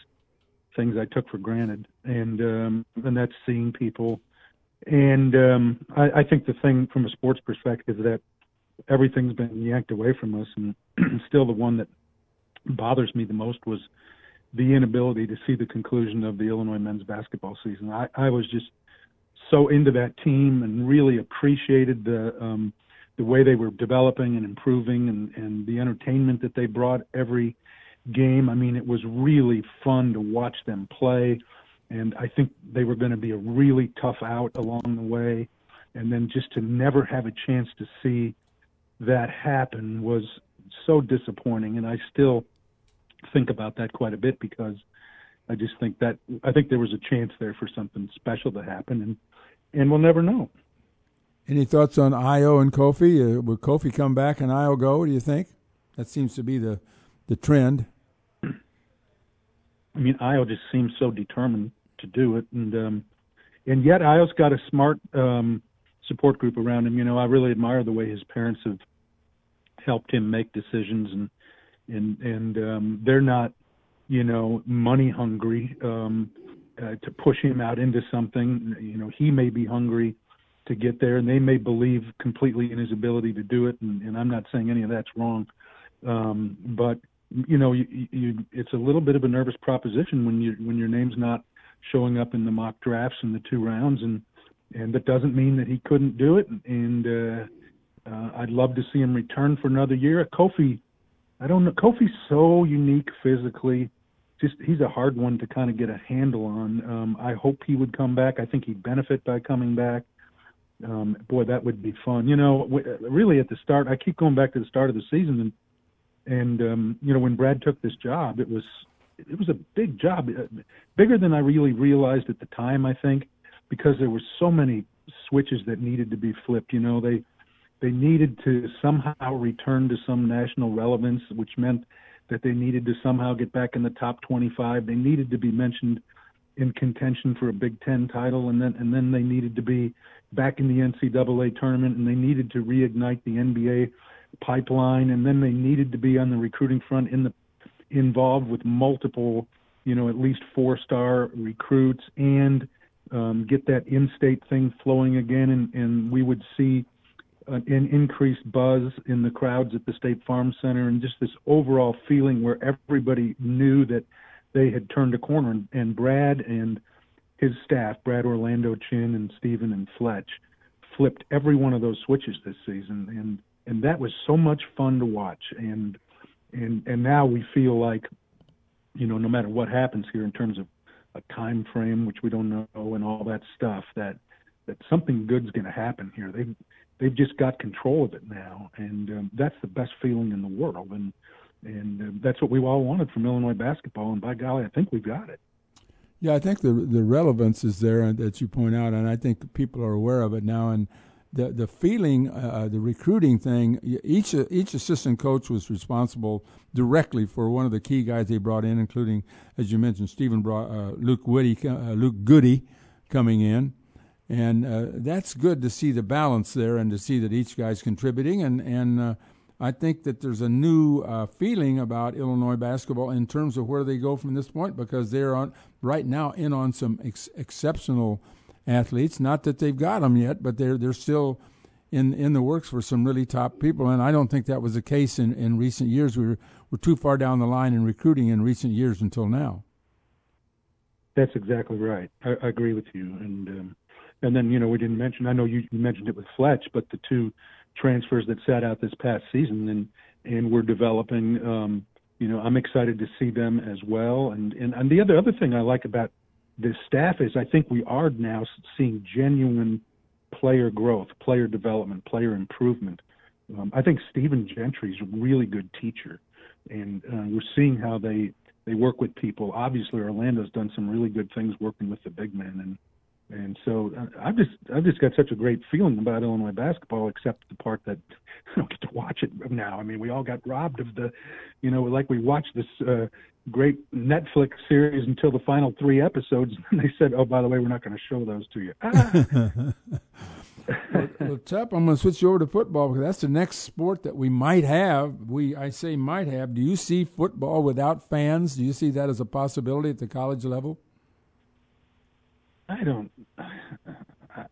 things I took for granted, and um, and that's seeing people. And um, I, I think the thing from a sports perspective that everything's been yanked away from us, and still the one that bothers me the most was the inability to see the conclusion of the Illinois men's basketball season. I, I was just so into that team and really appreciated the um, the way they were developing and improving and, and the entertainment that they brought every game. I mean, it was really fun to watch them play, and I think they were going to be a really tough out along the way. And then just to never have a chance to see that happen was so disappointing. And I still think about that quite a bit because I just think that I think there was a chance there for something special to happen, and and we'll never know. Any thoughts on Ayo and Kofi? Uh, will Kofi come back and Ayo go? Do you think that seems to be the the trend? I mean, Ayo just seems so determined to do it, and um, and yet Ayo's got a smart um, support group around him. You know, I really admire the way his parents have helped him make decisions, and and and um, they're not, you know, money hungry um, uh, to push him out into something. You know, he may be hungry to get there, and they may believe completely in his ability to do it. And, and I'm not saying any of that's wrong, um, but you know, you, you, it's a little bit of a nervous proposition when you when your name's not showing up in the mock drafts in the two rounds, and and that doesn't mean that he couldn't do it. And uh, uh, I'd love to see him return for another year. Kofi, I don't know. Kofi's so unique physically. Just he's a hard one to kind of get a handle on. Um, I hope he would come back. I think he'd benefit by coming back. Um, boy, that would be fun. You know, really at the start, I keep going back to the start of the season, and and um, you know when Brad took this job, it was it was a big job, uh, bigger than I really realized at the time. I think because there were so many switches that needed to be flipped. You know, they they needed to somehow return to some national relevance, which meant that they needed to somehow get back in the top 25. They needed to be mentioned in contention for a Big Ten title, and then and then they needed to be back in the NCAA tournament, and they needed to reignite the NBA pipeline, and then they needed to be on the recruiting front in the involved with multiple, you know, at least four-star recruits, and um, get that in-state thing flowing again, and, and we would see an increased buzz in the crowds at the State Farm Center, and just this overall feeling where everybody knew that they had turned a corner. And, and Brad and his staff, Brad Orlando Chin and Stephen and Fletch, flipped every one of those switches this season, and and that was so much fun to watch. And and and now we feel like, you know, no matter what happens here in terms of a time frame, which we don't know, and all that stuff, that that something good's going to happen here. They've they've just got control of it now, and um, that's the best feeling in the world. And and uh, that's what we all wanted from Illinois basketball. And by golly, I think we've got it. Yeah, I think the the relevance is there that you point out, and I think people are aware of it now. And the the feeling, uh, the recruiting thing. Each each assistant coach was responsible directly for one of the key guys they brought in, including, as you mentioned, Stephen brought uh, Luke Woody, uh, Luke Goody, coming in, and uh, that's good to see the balance there and to see that each guy's contributing. And and uh, I think that there's a new uh, feeling about Illinois basketball in terms of where they go from this point because they're on right now in on some ex- exceptional athletes. Not that they've got them yet, but they're they're still in in the works for some really top people. And I don't think that was the case in, in recent years. We were we're too far down the line in recruiting in recent years until now. That's exactly right. I, I agree with you. And um, and then you know we didn't mention. I know you, you mentioned it with Fletch, but the two transfers that sat out this past season and and we're developing. Um, you know, I'm excited to see them as well. And and, and the other other thing I like about this staff is I think we are now seeing genuine player growth, player development, player improvement. Um, I think Stephen Gentry is a really good teacher, and uh, we're seeing how they they work with people. Obviously, Orlando's done some really good things working with the big men, and and so I've just I've just got such a great feeling about Illinois basketball, except the part that I don't get to watch it now. I mean, we all got robbed of the, you know, like we watched this uh, great Netflix series until the final three episodes, and they said, "Oh, by the way, we're not going to show those to you." Ah. well, well, Tup, I'm going to switch you over to football because that's the next sport that we might have. We, I say, might have. Do you see football without fans? Do you see that as a possibility at the college level? I don't.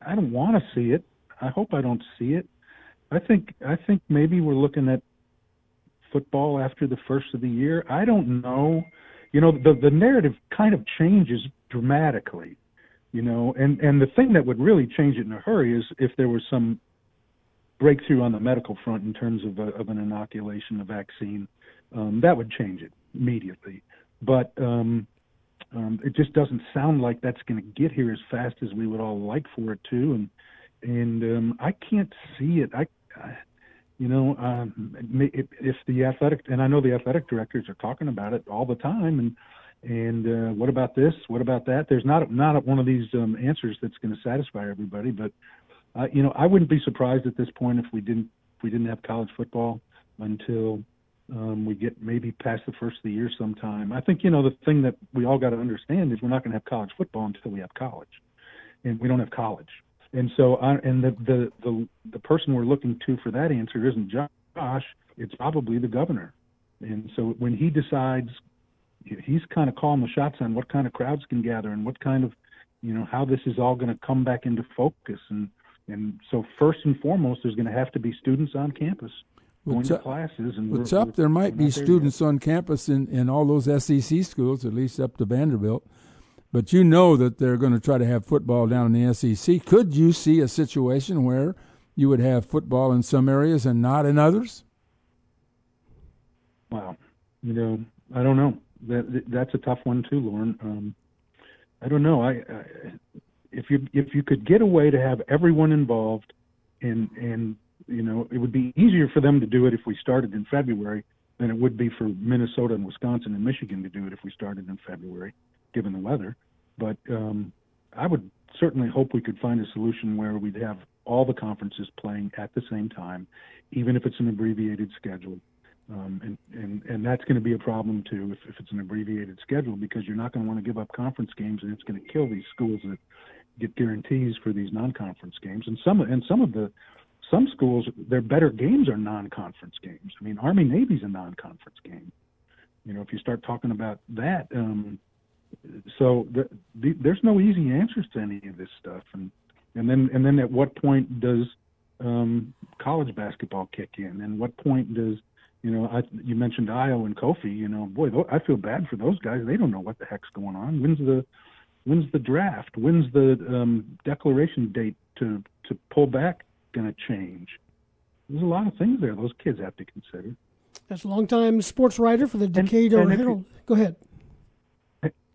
I don't want to see it. I hope I don't see it. I think. I think maybe we're looking at football after the first of the year. I don't know. You know, the the narrative kind of changes dramatically. You know, and and the thing that would really change it in a hurry is if there was some breakthrough on the medical front in terms of a, of an inoculation, a vaccine. Um, that would change it immediately. But um, um, it just doesn't sound like that's going to get here as fast as we would all like for it to, and and um, I can't see it. I, I you know, um, if, if the athletic and I know the athletic directors are talking about it all the time, and and uh, what about this? What about that? There's not not one of these um, answers that's going to satisfy everybody, but uh, you know, I wouldn't be surprised at this point if we didn't if we didn't have college football until um, we get maybe past the first of the year sometime. I think you know the thing that we all got to understand is we're not going to have college football until we have college, and we don't have college. And so, I, and the, the the the person we're looking to for that answer isn't Josh. It's probably the governor. And so when he decides, he's kind of calling the shots on what kind of crowds can gather and what kind of, you know, how this is all going to come back into focus. And and so first and foremost, there's going to have to be students on campus What's to up- classes. And What's we're- up? There might be there students on campus in, in all those SEC schools, at least up to Vanderbilt. But you know that they're going to try to have football down in the SEC. Could you see a situation where you would have football in some areas and not in others? Wow, you know, I don't know. That that's a tough one too, Loren. Um, I don't know. I, I if you if you could get a way to have everyone involved, and and you know, it would be easier for them to do it if we started in February than it would be for Minnesota and Wisconsin and Michigan to do it if we started in February, given the weather. But um, I would certainly hope we could find a solution where we'd have all the conferences playing at the same time, even if it's an abbreviated schedule. Um, and, and, and that's going to be a problem too if, if it's an abbreviated schedule because you're not going to want to give up conference games and it's going to kill these schools that get guarantees for these non-conference games. And some and some of the some schools their better games are non-conference games. I mean, Army Navy's a non-conference game. You know, if you start talking about that, um, so the, the, there's no easy answers to any of this stuff. And and then and then at what point does um, college basketball kick in? And what point does you know, I, you mentioned Ayo and Kofi. You know, boy, I feel bad for those guys. They don't know what the heck's going on. When's the when's the draft? When's the um, declaration date to to pull back going to change? There's a lot of things there those kids have to consider. That's a longtime sports writer for the Decatur and you- Herald. Go ahead.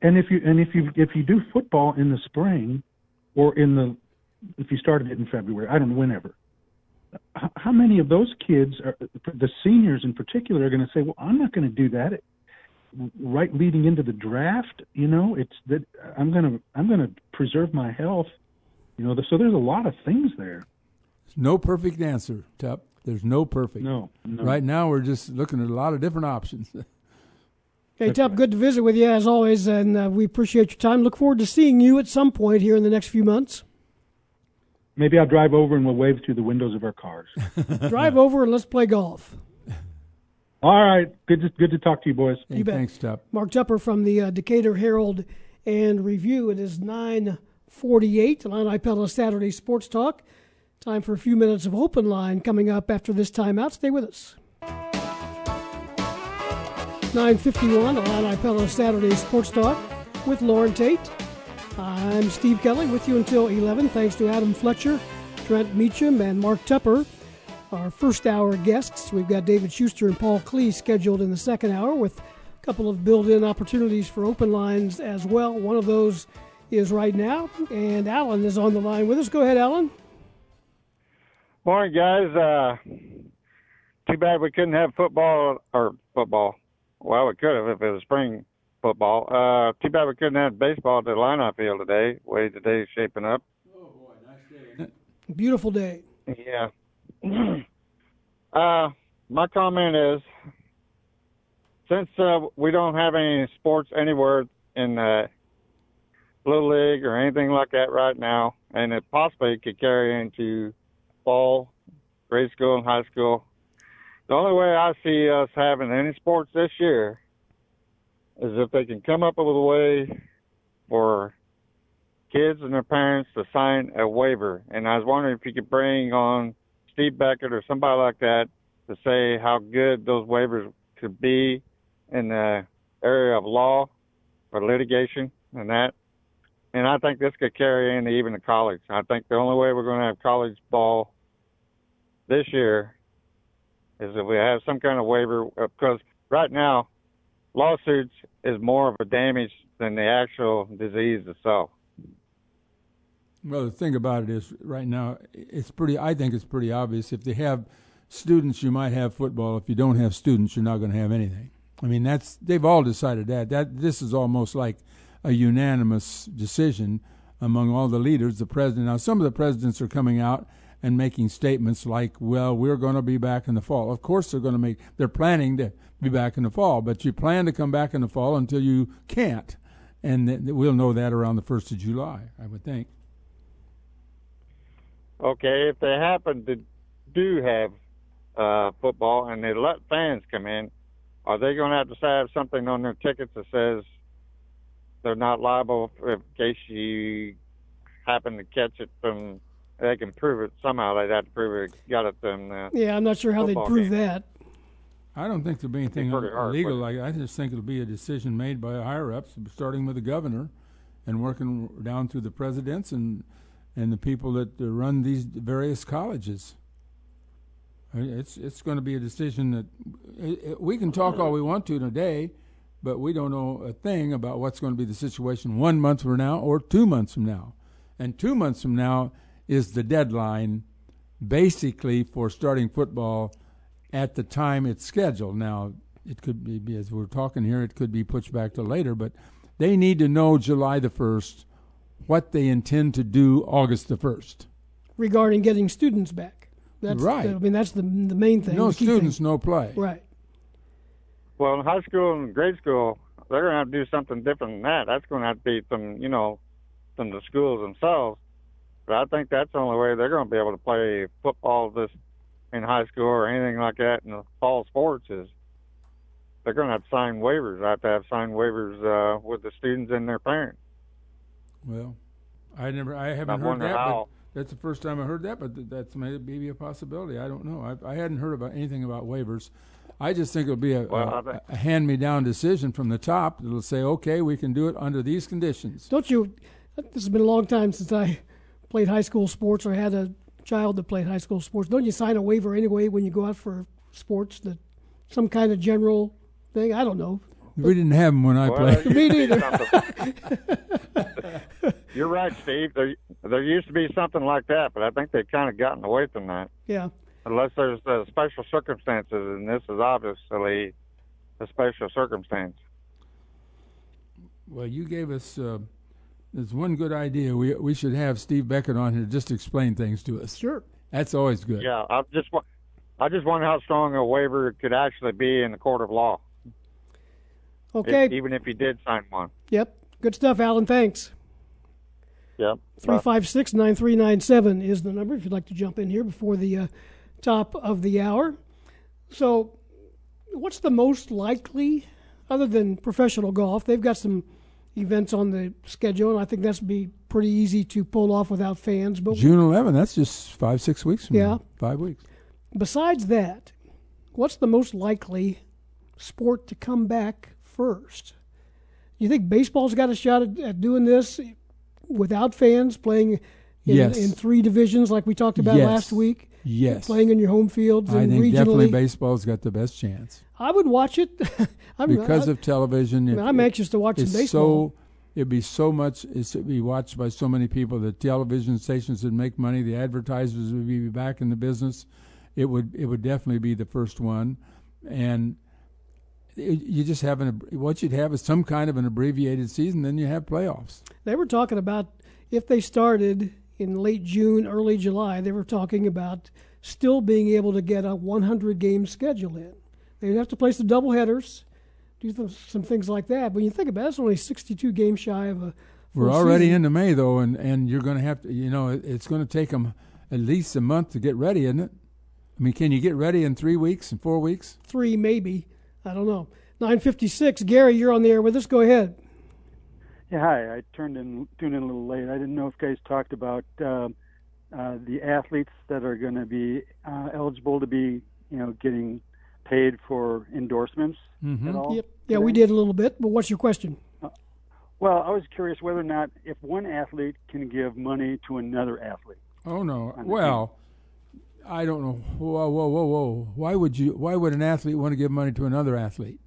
And if you and if you if you do football in the spring, or in the if you started it in February, I don't know whenever. How many of those kids, are, the seniors in particular, are going to say, "Well, I'm not going to do that." Right leading into the draft, you know, it's that I'm going to I'm going to preserve my health. You know, so there's a lot of things there. There's no perfect answer, Tup. There's no perfect. No, no. Right now, we're just looking at a lot of different options. Hey, Tup, good to visit with you as always, and uh, we appreciate your time. Look forward to seeing you at some point here in the next few months. Maybe I'll drive over and we'll wave through the windows of our cars. Drive over and let's play golf. All right, good to, good to talk to you, boys. Hey, bet. thanks, Tup. Mark Tupper from the uh, Decatur Herald and Review. It is 948, Illini Pella Saturday Sports Talk. Time for a few minutes of open line coming up after this timeout. Stay with us. 951, Illini Pella Saturday Sports Talk with Loren Tate. I'm Steve Kelly with you until 11. Thanks to Adam Fletcher, Trent Meacham, and Mark Tupper. Our first hour guests, we've got David Schuster and Paul Klee scheduled in the second hour with a couple of built in opportunities for open lines as well. One of those is right now, and Alan is on the line with us. Go ahead, Alan. Morning, guys. Uh, too bad we couldn't have football or football. Well, we could have if it was spring football. Uh, too bad we couldn't have baseball at the lineup field today. Way today's shaping up. Oh boy, nice day. Beautiful day. Yeah. uh, my comment is, since uh, we don't have any sports anywhere in the little league or anything like that right now, and it possibly could carry into fall, grade school, and high school. The only way I see us having any sports this year is if they can come up with a way for kids and their parents to sign a waiver. And I was wondering if you could bring on Steve Beckett or somebody like that to say how good those waivers could be in the area of law or litigation and that. And I think this could carry into even the college. I think the only way we're going to have college ball this year is if we have some kind of waiver uh, because right now lawsuits is more of a damage than the actual disease itself. Well, the thing about it is, right now, it's pretty. I think it's pretty obvious. If they have students, you might have football. If you don't have students, you're not going to have anything. I mean, that's they've all decided that. That this is almost like a unanimous decision among all the leaders. The president. Now, some of the presidents are coming out and making statements like, "Well, we're going to be back in the fall." Of course, they're going to make. They're planning to be back in the fall, but you plan to come back in the fall until you can't, and we'll know that around the first of July, I would think. okay, if they happen to do have uh, football and they let fans come in, are they going to have to have something on their tickets that says they're not liable in case you happen to catch it from? They can prove it somehow. They'd have to prove it got it from. Uh, Yeah, I'm not sure how they'd prove game. that. I don't think there'll be anything pretty hard, illegal. but- Like I just think it'll be a decision made by higher ups, starting with the governor, and working down through the presidents and and the people that uh, run these various colleges. It's it's going to be a decision that it, it, we can talk all we want to in a day, but we don't know a thing about what's going to be the situation one month from now or two months from now, and two months from now is the deadline, basically for starting football at the time it's scheduled. Now, it could be, as we're talking here, it could be pushed back to later, but they need to know July the 1st what they intend to do August the 1st. regarding getting students back. That's, Right. I mean, that's the the main thing. No the key thing. students, no play. Right. Well, in high school and grade school, they're going to have to do something different than that. That's going to have to be from, you know, from the schools themselves. But I think that's the only way they're going to be able to play football this in high school or anything like that in the fall sports is they're going to have to sign waivers. I have to have signed waivers uh, with the students and their parents. Well, I never, I haven't I heard wonder that. But how. that's the first time I heard that, but that's maybe a possibility. I don't know. I, I hadn't heard about anything about waivers. I just think it'll be a, Well, I a, think- a hand-me-down decision from the top. It'll say, okay, we can do it under these conditions. Don't you? This has been a long time since I played high school sports or had a child that played high school sports. Don't you sign a waiver anyway when you go out for sports? That some kind of general thing. I don't know. We didn't have them when I Well, played. Me used neither. You're right, Steve. There, there used to be something like that, but I think they've kind of gotten away from that. Yeah. unless there's uh, special circumstances, and this is obviously a special circumstance. Well, you gave us. Uh, there's one good idea. We we should have Steve Beckett on here to just explain things to us. Sure. That's always good. Yeah, I just wa- I just wonder how strong a waiver could actually be in the court of law, if- Okay. even if you did sign one. Yep. Good stuff, Alan. Thanks. Yep. Three five six nine three nine seven is the number if you'd like to jump in here before the uh, top of the hour. So, what's the most likely, other than professional golf? They've got some events on the schedule, and I think that's be pretty easy to pull off without fans. But June 11. That's just five six weeks from Yeah. now. Five weeks. besides that, what's the most likely sport to come back first? You think baseball's got a shot at, at doing this without fans, playing in, Yes. in three divisions like we talked about Yes. last week? Yes. Playing in your home fields I think definitely baseball's got the best chance I would watch it. I'm, because I, of television. It- I'm anxious to watch it's baseball. so it'd be so much to be watched by so many people the television stations would make money the advertisers would be back in the business it would it would definitely be the first one and you just have an what you'd have is some kind of an abbreviated season then you have playoffs They were talking about if they started in late June, early July, they were talking about still being able to get a 100 game schedule in. They'd have to play some double headers, do th- some things like that. When you think about it, it's only 62 games shy of a. we're already season. into may though and and you're going to have to you know it, it's going to take them at least a month to get ready isn't it i mean can you get ready in three weeks and four weeks three, maybe. I don't know. 956. Gary, you're on the air with us. Go ahead. Yeah, hi. I turned in, tuned in a little late. I didn't know if you guys talked about uh, uh, the athletes that are going to be uh, eligible to be, you know, getting paid for endorsements Mhm. at all. Yep. Yeah, we did a little bit, but what's your question? Well, I was curious whether or not if one athlete can give money to another athlete. Oh no. on the Well, I don't know. Whoa, whoa, whoa, whoa. Why would you? Why would an athlete want to give money to another athlete?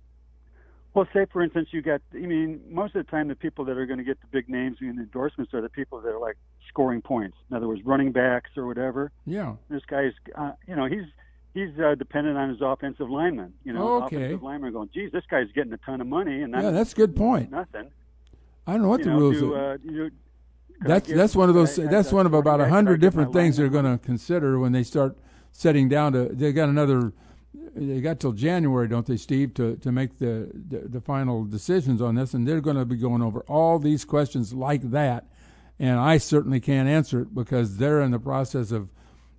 Well, say for instance, you got. I mean, most of the time, the people that are going to get the big names and endorsements are the people that are like scoring points. In other words, running backs or whatever. Yeah. This guy's, uh, you know, he's he's uh, dependent on his offensive lineman. You know, Okay. offensive lineman going, geez, this guy's getting a ton of money, and Yeah, that's a good point. nothing. I don't know what you the know, rules. do, are. uh, you, that's that's one of those. I- I- that's I- one of about a hundred different things they're going to consider when they start setting down to. They got another. They got till January, don't they, Steve, to to make the the, the final decisions on this, and they're going to be going over all these questions like that. and I certainly can't answer it because they're in the process of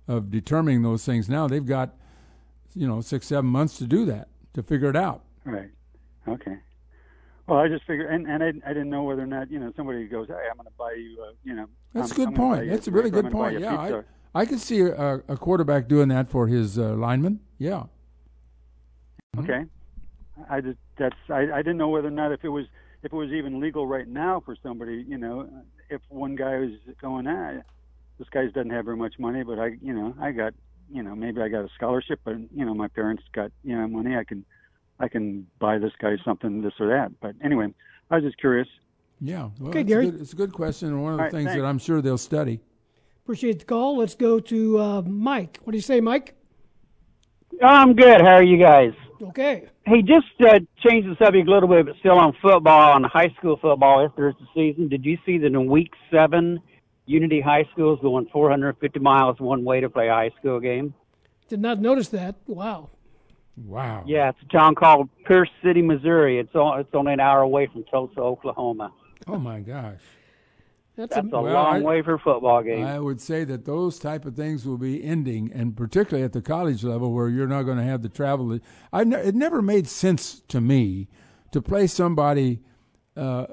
of determining those things now. They've got you know six seven months to do that to figure it out. Right. Okay. Well, I just figured, and, and I, I didn't know whether or not you know somebody goes, hey, I'm going to buy you, a, you know. That's I'm, a good I'm point. That's a really good point. Yeah, I. I could see a, a quarterback doing that for his uh, lineman. Yeah. Okay. I just that's I, I didn't know whether or not if it was if it was even legal right now for somebody, you know, if one guy was going, ah, this guy doesn't have very much money, but I, you know, I got, you know, maybe I got a scholarship, but you know, my parents got, you know, money. I can, I can buy this guy something, this or that. But anyway, I was just curious. Yeah. Well, Okay, it's Gary. A good, it's a good question, and one of the All right, things that. I'm sure they'll study. Appreciate the call. Let's go to uh, Mike. What do you say, Mike? I'm good. How are you guys? Okay. Hey, just uh, change the subject a little bit, but still on football, on high school football after the season. Did you see that in week seven, Unity High School is going 450 miles one way to play a high school game? Did not notice that. Wow. Wow. Yeah, it's a town called Pierce City, Missouri. It's all, it's only an hour away from Tulsa, Oklahoma. Oh my gosh. That's, That's a, a Well, long I- way for football game. I would say that those type of things will be ending, and particularly at the college level, where you're not going to have the travel. I ne- it never made sense to me to play somebody uh,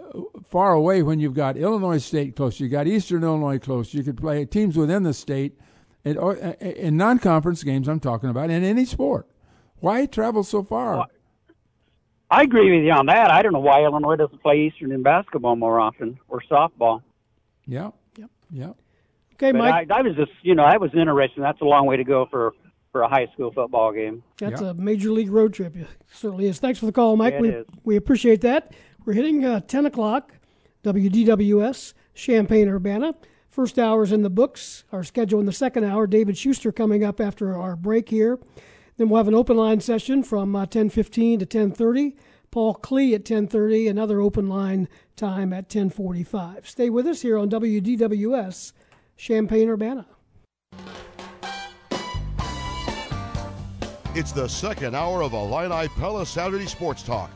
far away when you've got Illinois State close, you got Eastern Illinois close. You could play teams within the state, and, or, uh, in non-conference games. I'm talking about in any sport. Why travel so far? I agree with you on that. I don't know why Illinois doesn't play Eastern in basketball more often or softball. Yeah. Yep. Yeah. okay, But Mike. I, I was just, you know, that was interesting. That's a long way to go for for a high school football game. That's Yeah. a major league road trip. It certainly is. Thanks for the call, Mike. Yeah, it we, is. we appreciate that. We're hitting uh, 10 o'clock, WDWS, Champaign, Urbana. First hour is in the books. Our schedule in the second hour, David Schuster coming up after our break here. Then we'll have an open line session from uh, 10:15 to 10:30. Paul Klee at 10:30. Another open line time at 10:45. Stay with us here on WDWS, Champaign, Urbana. It's the second hour of Illini Pella Saturday Sports Talk.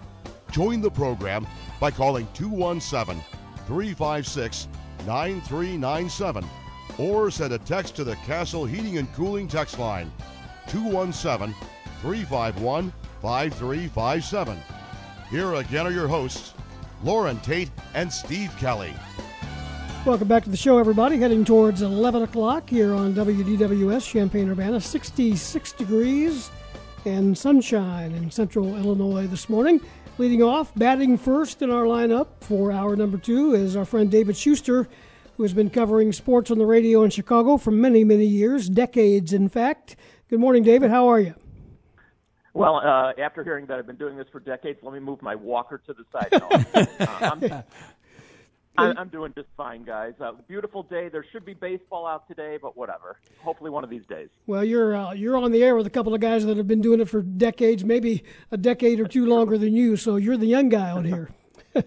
Join the program by calling 217 356 9397 or send a text to the Castle Heating and Cooling text line 217 351 5357. Here again are your hosts, Loren Tate and Steve Kelly. Welcome back to the show, everybody. Heading towards 11 o'clock here on WDWS Champaign Urbana. 66 degrees and sunshine in central Illinois this morning. Leading off, batting first in our lineup for hour number two is our friend David Schuster, who has been covering sports on the radio in Chicago for many, many years, decades, in fact. Good morning, David. How are you? Well, uh, after hearing that I've been doing this for decades, let me move my walker to the side. No, uh, I'm, I'm, I'm doing just fine, guys. Uh, beautiful day. There should be baseball out today, but whatever. Hopefully, one of these days. Well, you're uh, you're on the air with a couple of guys that have been doing it for decades, maybe a decade or two longer than you. So you're the young guy out here.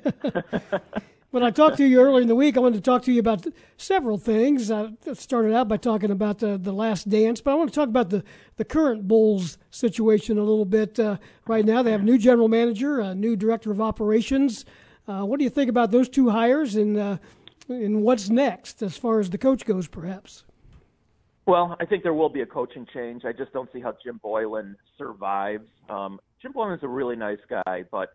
when I talked to you earlier in the week, I wanted to talk to you about several things. I started out by talking about the, the last dance, but I want to talk about the, the current Bulls situation a little bit. Uh, right now, they have a new general manager, a new director of operations. Uh, what do you think about those two hires, and uh, and what's next as far as the coach goes, perhaps? Well, I think there will be a coaching change. I just don't see how Jim Boylen survives. Um, Jim Boylen's a really nice guy, but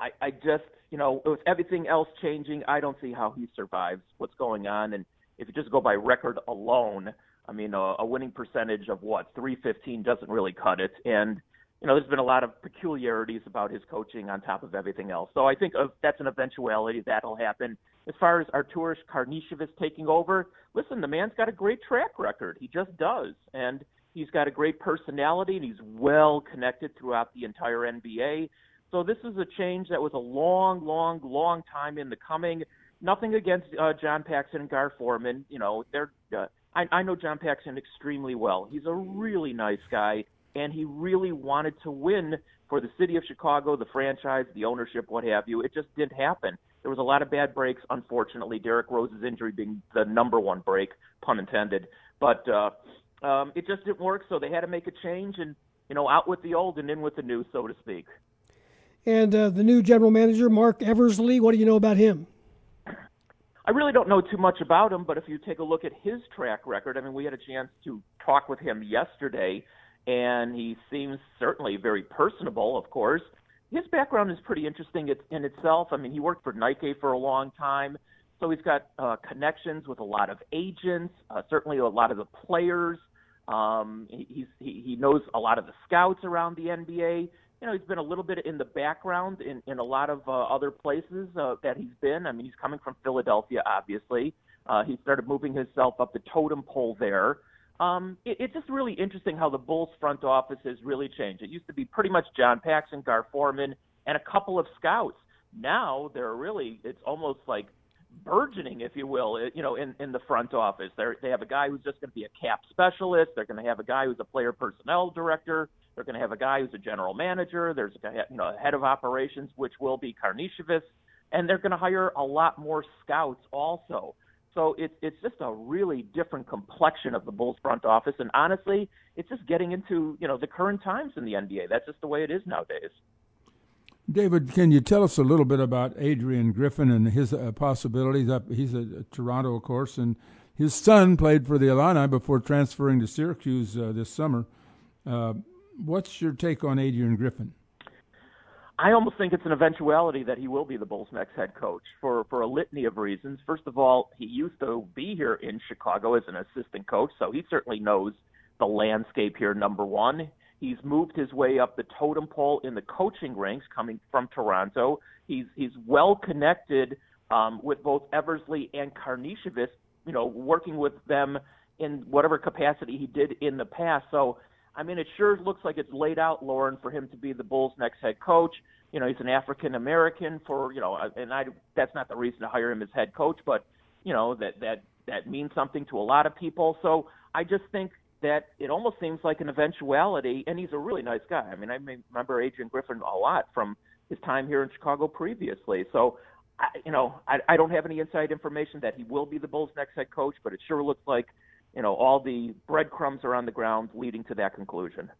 I, I just, you know, with everything else changing, I don't see how he survives what's going on. And if you just go by record alone, I mean, a, a winning percentage of what 315 doesn't really cut it. And you know, there's been a lot of peculiarities about his coaching on top of everything else. So I think uh, that's an eventuality that'll happen. As far as Arturas Karnisovas taking over, listen, the man's got a great track record. He just does, and he's got a great personality, and he's well connected throughout the entire NBA. So this is a change that was a long, long, long time in the coming. Nothing against uh, John Paxson and Gar Forman. You know, they're. Uh, I, I know John Paxson extremely well. He's a really nice guy, and he really wanted to win for the city of Chicago, the franchise, the ownership, what have you. It just didn't happen. There was a lot of bad breaks, unfortunately. Derrick Rose's injury being the number one break, pun intended. But uh, um, it just didn't work, so they had to make a change and you know out with the old and in with the new, so to speak. And uh, the new general manager, Marc Eversley, what do you know about him? I really don't know too much about him, but if you take a look at his track record, I mean, we had a chance to talk with him yesterday, and he seems certainly very personable, of course. His background is pretty interesting in itself. I mean, he worked for Nike for a long time, so he's got uh, connections with a lot of agents, uh, certainly a lot of the players. Um, he, he, he knows a lot of the scouts around the NBA you know, he's been a little bit in the background in, in a lot of uh, other places uh, that he's been. I mean, he's coming from Philadelphia, obviously. Uh, he started moving himself up the totem pole there. Um, it, it's just really interesting how the Bulls front office has really changed. It used to be pretty much John Paxson, Gar Forman, and a couple of scouts. Now they're really, it's almost like burgeoning, if you will, you know, in, in the front office. They're, they have a guy who's just going to be a cap specialist. They're going to have a guy who's a player personnel director. They're going to have a guy who's a general manager. There's a you know a head of operations, which will be Karnisovas, and they're going to hire a lot more scouts also. So it's it's just a really different complexion of the Bulls front office, and honestly, it's just getting into you know the current times in the NBA. That's just the way it is nowadays. David, can you tell us a little bit about Adrian Griffin and his uh, possibilities? He's a, a, Toronto, of course, and his son played for the Illini before transferring to Syracuse uh, this summer. Uh, what's your take on Adrian Griffin? I almost think it's an eventuality that he will be the Bulls' next head coach for for a litany of reasons. First of all, he used to be here in Chicago as an assistant coach, so he certainly knows the landscape here. Number one, he's moved his way up the totem pole in the coaching ranks, coming from Toronto. He's he's well connected um, with both Eversley and Karnisovas. You know, working with them in whatever capacity he did in the past. So I mean, it sure looks like it's laid out, Loren, for him to be the Bulls' next head coach. You know, he's an African American for you know, and I that's not the reason to hire him as head coach, but you know that that that means something to a lot of people. So I just think that it almost seems like an eventuality, and he's a really nice guy. I mean, I remember Adrian Griffin a lot from his time here in Chicago previously. So, I, you know, I, I don't have any inside information that he will be the Bulls' next head coach, but it sure looks like you know, all the breadcrumbs are on the ground leading to that conclusion.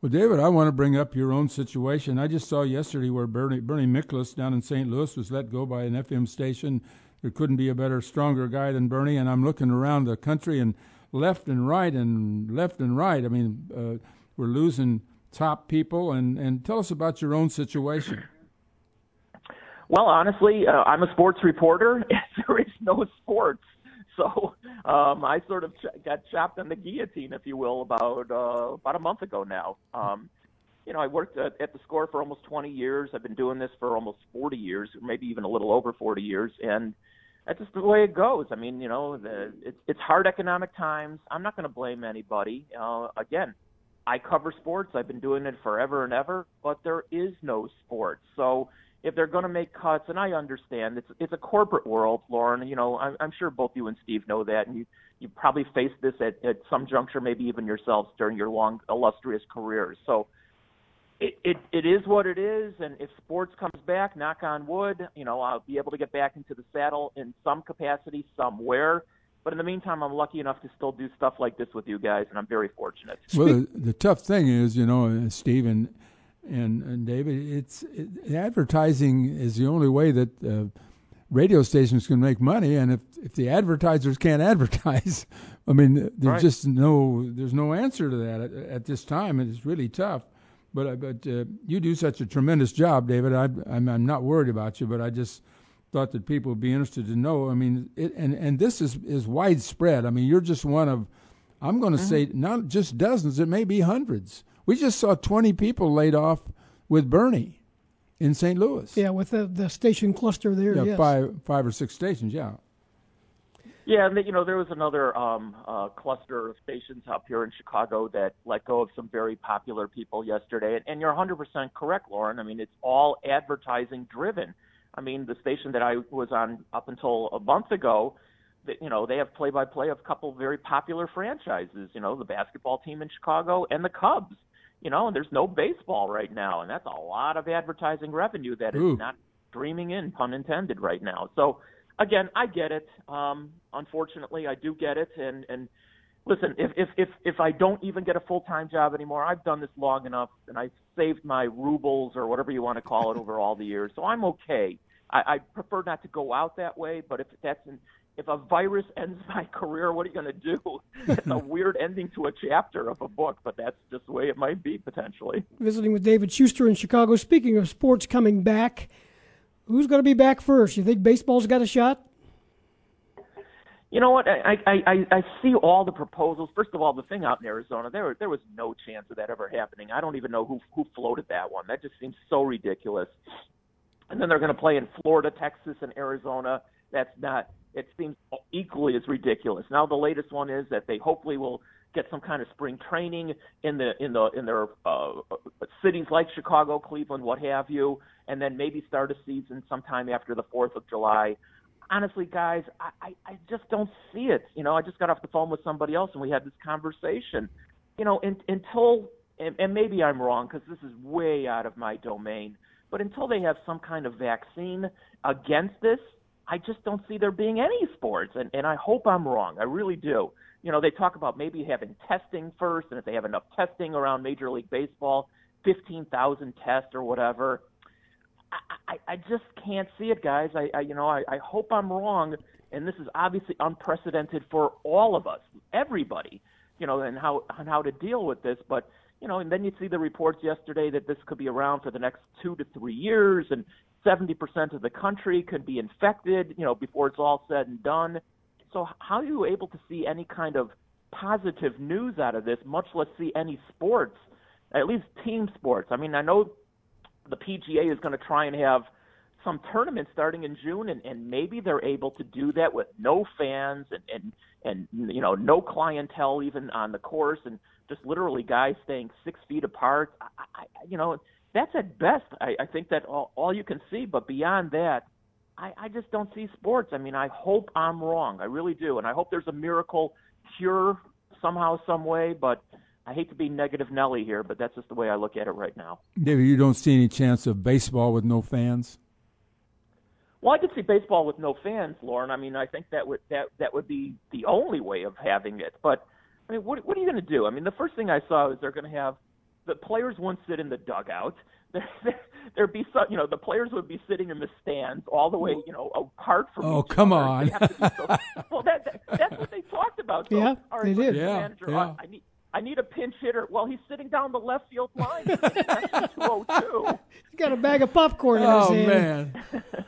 Well, David, I want to bring up your own situation. I just saw yesterday where Bernie Bernie Miklasz down in St. Louis was let go by an FM station. There couldn't be a better, stronger guy than Bernie. And I'm looking around the country and left and right and left and right. I mean, uh, we're losing top people. And and tell us about your own situation. Well, honestly, uh, I'm a sports reporter. there is no sports so um, I sort of ch- got chopped on the guillotine, if you will, about uh, about a month ago now. Um, you know, I worked at, at the score for almost 20 years. I've been doing this for almost 40 years, maybe even a little over 40 years, and that's just the way it goes. I mean, you know, the, it's it's hard economic times. I'm not going to blame anybody. Uh, again, I cover sports. I've been doing it forever and ever, but there is no sports. So if they're going to make cuts, and I understand it's it's a corporate world, Loren. You know, I'm, I'm sure both you and Steve know that, and you you probably faced this at, at some juncture, maybe even yourselves during your long illustrious careers. So it, it it is what it is, and if sports comes back, knock on wood, you know, I'll be able to get back into the saddle in some capacity somewhere. But in the meantime, I'm lucky enough to still do stuff like this with you guys, and I'm very fortunate. Well, the, the tough thing is, you know, Steve, and and, and David, it's it, advertising is the only way that uh, radio stations can make money, and if if the advertisers can't advertise, I mean, there's right. just no there's no answer to that at, at this time. It's really tough. But uh, but uh, you do such a tremendous job, David. I, I'm I'm not worried about you, but I just thought that people would be interested to know. I mean, it, and and this is is widespread. I mean, you're just one of I'm going to mm-hmm. say not just dozens, it may be hundreds we just saw 20 people laid off with Bernie in St. Louis. Yeah, with the, the station cluster there. Yeah, yes. five five or six stations. Yeah. Yeah, and you know there was another um, uh, cluster of stations up here in Chicago that let go of some very popular people yesterday. And, and you're 100% correct, Loren. I mean, it's all advertising driven. I mean, the station that I was on up until a month ago, that you know they have play by play of a couple very popular franchises. You know, the basketball team in Chicago and the Cubs you know, and there's no baseball right now, and that's a lot of advertising revenue that is Ooh. not streaming in, pun intended, right now. So, again, I get it. Um, unfortunately, I do get it, and and listen, if if if if I don't even get a full time job anymore, I've done this long enough, and I've saved my rubles or whatever you want to call it over all the years, so I'm okay. I, I prefer not to go out that way. But if that's an, if a virus ends my career, what are you going to do? it's a weird ending to a chapter of a book, but that's just the way it might be potentially. Visiting with David Schuster in Chicago. Speaking of sports coming back, who's going to be back first? You think baseball's got a shot? You know what? I, I I I see all the proposals. First of all, the thing out in Arizona, there there was no chance of that ever happening. I don't even know who who floated that one. That just seems so ridiculous. And then they're going to play in Florida, Texas, and Arizona. That's not. It seems equally as ridiculous. Now the latest one is that they hopefully will get some kind of spring training in the in the in their uh, cities like Chicago, Cleveland, what have you, and then maybe start a season sometime after the Fourth of July honestly, guys, I, I, I just don't see it. You know, I just got off the phone with somebody else and we had this conversation. You know, in, until and, and maybe I'm wrong because this is way out of my domain, but until they have some kind of vaccine against this, I just don't see there being any sports. And, and I hope I'm wrong. I really do. You know, they talk about maybe having testing first, and if they have enough testing around Major League Baseball, 15,000 tests or whatever I, I just can't see it, guys. I, I you know, I, I hope I'm wrong, and this is obviously unprecedented for all of us, everybody, you know, and how on how to deal with this. But you know, and then you see the reports yesterday that this could be around for the next two to three years, and 70% of the country could be infected, you know, before it's all said and done. So how are you able to see any kind of positive news out of this, much less see any sports, at least team sports? I mean, I know the PGA is going to try and have some tournaments starting in June, and, and maybe they're able to do that with no fans and and and you know no clientele even on the course, and just literally guys staying six feet apart. I, I, you know, that's at best. I, I think that all, all you can see, but beyond that, I, I just don't see sports. I mean, I hope I'm wrong. I really do, and I hope there's a miracle cure somehow, some way, but I hate to be negative Nelly here, but that's just the way I look at it right now. David, you don't see any chance of baseball with no fans? Well, I could see baseball with no fans, Loren. I mean, I think that would that that would be the only way of having it. But I mean, what what are you going to do? I mean, the first thing I saw is they're going to have the players won't sit in the dugout. There, there, there'd be some, you know, the players would be sitting in the stands all the way, you know, apart from. Oh, come other. on! So, well, that, that that's what they talked about. So, yeah, all right, they did. Yeah, manager, yeah. I need I need a pinch hitter. Well, he's sitting down the left field line. That's 202. He's got a bag of popcorn in Oh his hand. man!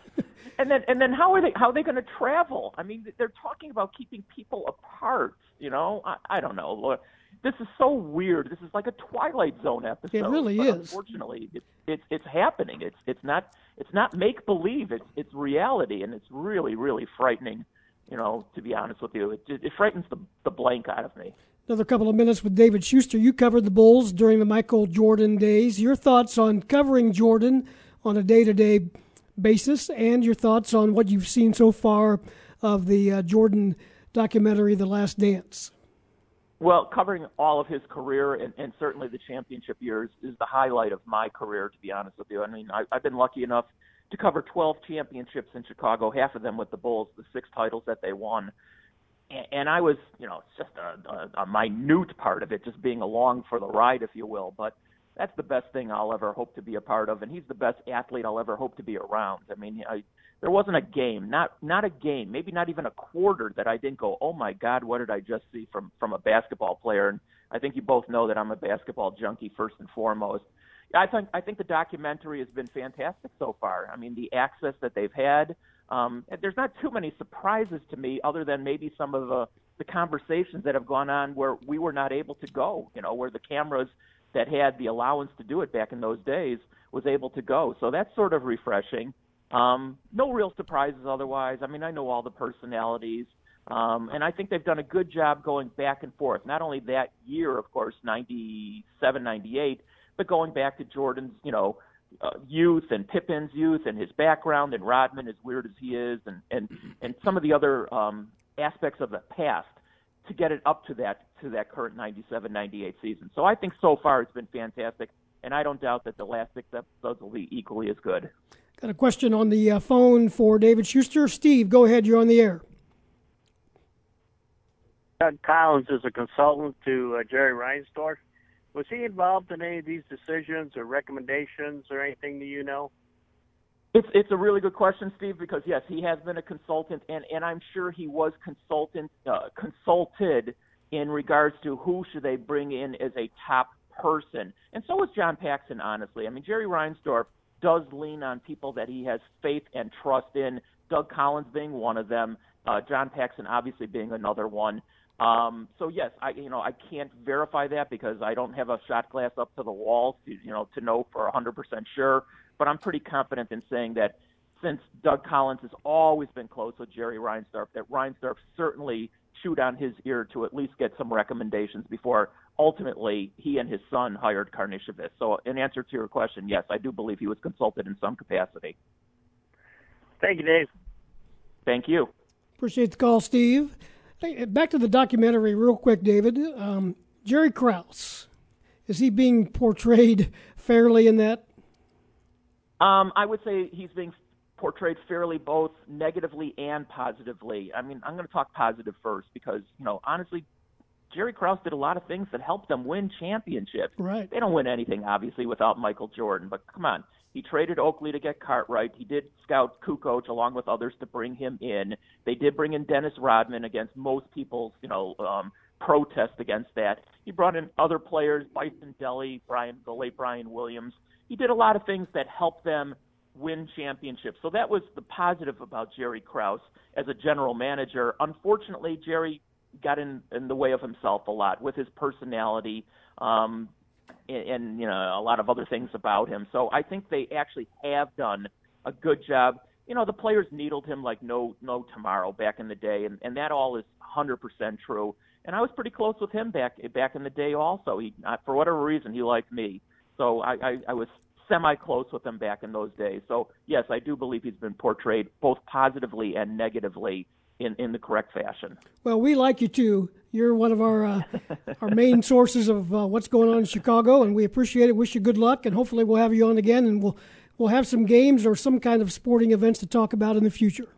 And then and then how are they how are they going to travel? I mean, they're talking about keeping people apart. You know, I, I don't know. Look, this is so weird. This is like a Twilight Zone episode. It really is. Unfortunately, it's it's it's happening. It's it's not it's not make believe. It's it's reality, and it's really really frightening. You know, to be honest with you, it it frightens the the blank out of me. Another couple of minutes with David Schuster. You covered the Bulls during the Michael Jordan days. Your thoughts on covering Jordan on a day to day basis, and your thoughts on what you've seen so far of the uh, Jordan documentary, The Last Dance. Well, covering all of his career and, and certainly the championship years is the highlight of my career, to be honest with you. I mean, I, I've been lucky enough to cover 12 championships in Chicago, half of them with the Bulls, the six titles that they won. And, I was, you know, just a, a, a minute part of it, just being along for the ride, if you will. But that's the best thing I'll ever hope to be a part of, and he's the best athlete I'll ever hope to be around. I mean, I, there wasn't a game, not not a game, maybe not even a quarter that I didn't go, oh my God, what did I just see from from a basketball player? And I think you both know that I'm a basketball junkie first and foremost. I think I think the documentary has been fantastic so far. I mean, the access that they've had. Um, there's not too many surprises to me, other than maybe some of the the conversations that have gone on where we were not able to go. You know, where the cameras that had the allowance to do it back in those days was able to go. So that's sort of refreshing. Um, no real surprises otherwise. I mean, I know all the personalities. Um, and I think they've done a good job going back and forth. Not only that year, of course, 97, 98, but going back to Jordan's, you know, uh, youth and Pippen's youth and his background and Rodman, as weird as he is, and and and some of the other um, aspects of the past to get it up to that to that current 97, 98 season. So I think so far it's been fantastic, and I don't doubt that the last six episodes will be equally as good. Got a question on the uh, phone for David Schuster. Steve, go ahead. You're on the air. Doug Collins is a consultant to uh, Jerry Reinsdorf. Was he involved in any of these decisions or recommendations or anything that you know? It's it's a really good question, Steve, because yes, he has been a consultant, and and I'm sure he was consultant uh, consulted in regards to who should they bring in as a top person, and so was John Paxson. Honestly, I mean Jerry Reinsdorf does lean on people that he has faith and trust in. Doug Collins being one of them, uh, John Paxson obviously being another one. Um, so yes, I you know I can't verify that because I don't have a shot glass up to the wall, to, you know, to know for 100% sure but I'm pretty confident in saying that since Doug Collins has always been close with Jerry Reinsdorf, that Reinsdorf certainly chewed on his ear to at least get some recommendations before ultimately he and his son hired Karnisovas. So, in answer to your question, yes, I do believe he was consulted in some capacity. Thank you, Dave. Thank you. Appreciate the call, Steve. Back to the documentary, real quick, David. Um, Jerry Krause, is he being portrayed fairly in that? Um, I would say he's being portrayed fairly both negatively and positively. I mean, I'm going to talk positive first because, you know, honestly, Jerry Krause did a lot of things that helped them win championships. Right. They don't win anything, obviously, without Michael Jordan, but come on. He traded Oakley to get Cartwright. He did scout Kukoc along with others to bring him in. They did bring in Dennis Rodman against most people's, you know, um, protest against that. He brought in other players, Bison Dele, Brian, the late Brian Williams he did a lot of things that helped them win championships. So that was the positive about Jerry Krause as a general manager. Unfortunately, Jerry got in, in the way of himself a lot with his personality um, and, and you know a lot of other things about him. So I think they actually have done a good job. You know, the players needled him like no no tomorrow back in the day, and, and that all is 100% true. And I was pretty close with him back back in the day. Also, he for whatever reason he liked me. So I, I, I was semi close with him back in those days. So yes, I do believe he's been portrayed both positively and negatively in, in the correct fashion. Well, we like you too. You're one of our uh, our main sources of uh, what's going on in Chicago, and we appreciate it. Wish you good luck, and hopefully we'll have you on again, and we'll we'll have some games or some kind of sporting events to talk about in the future.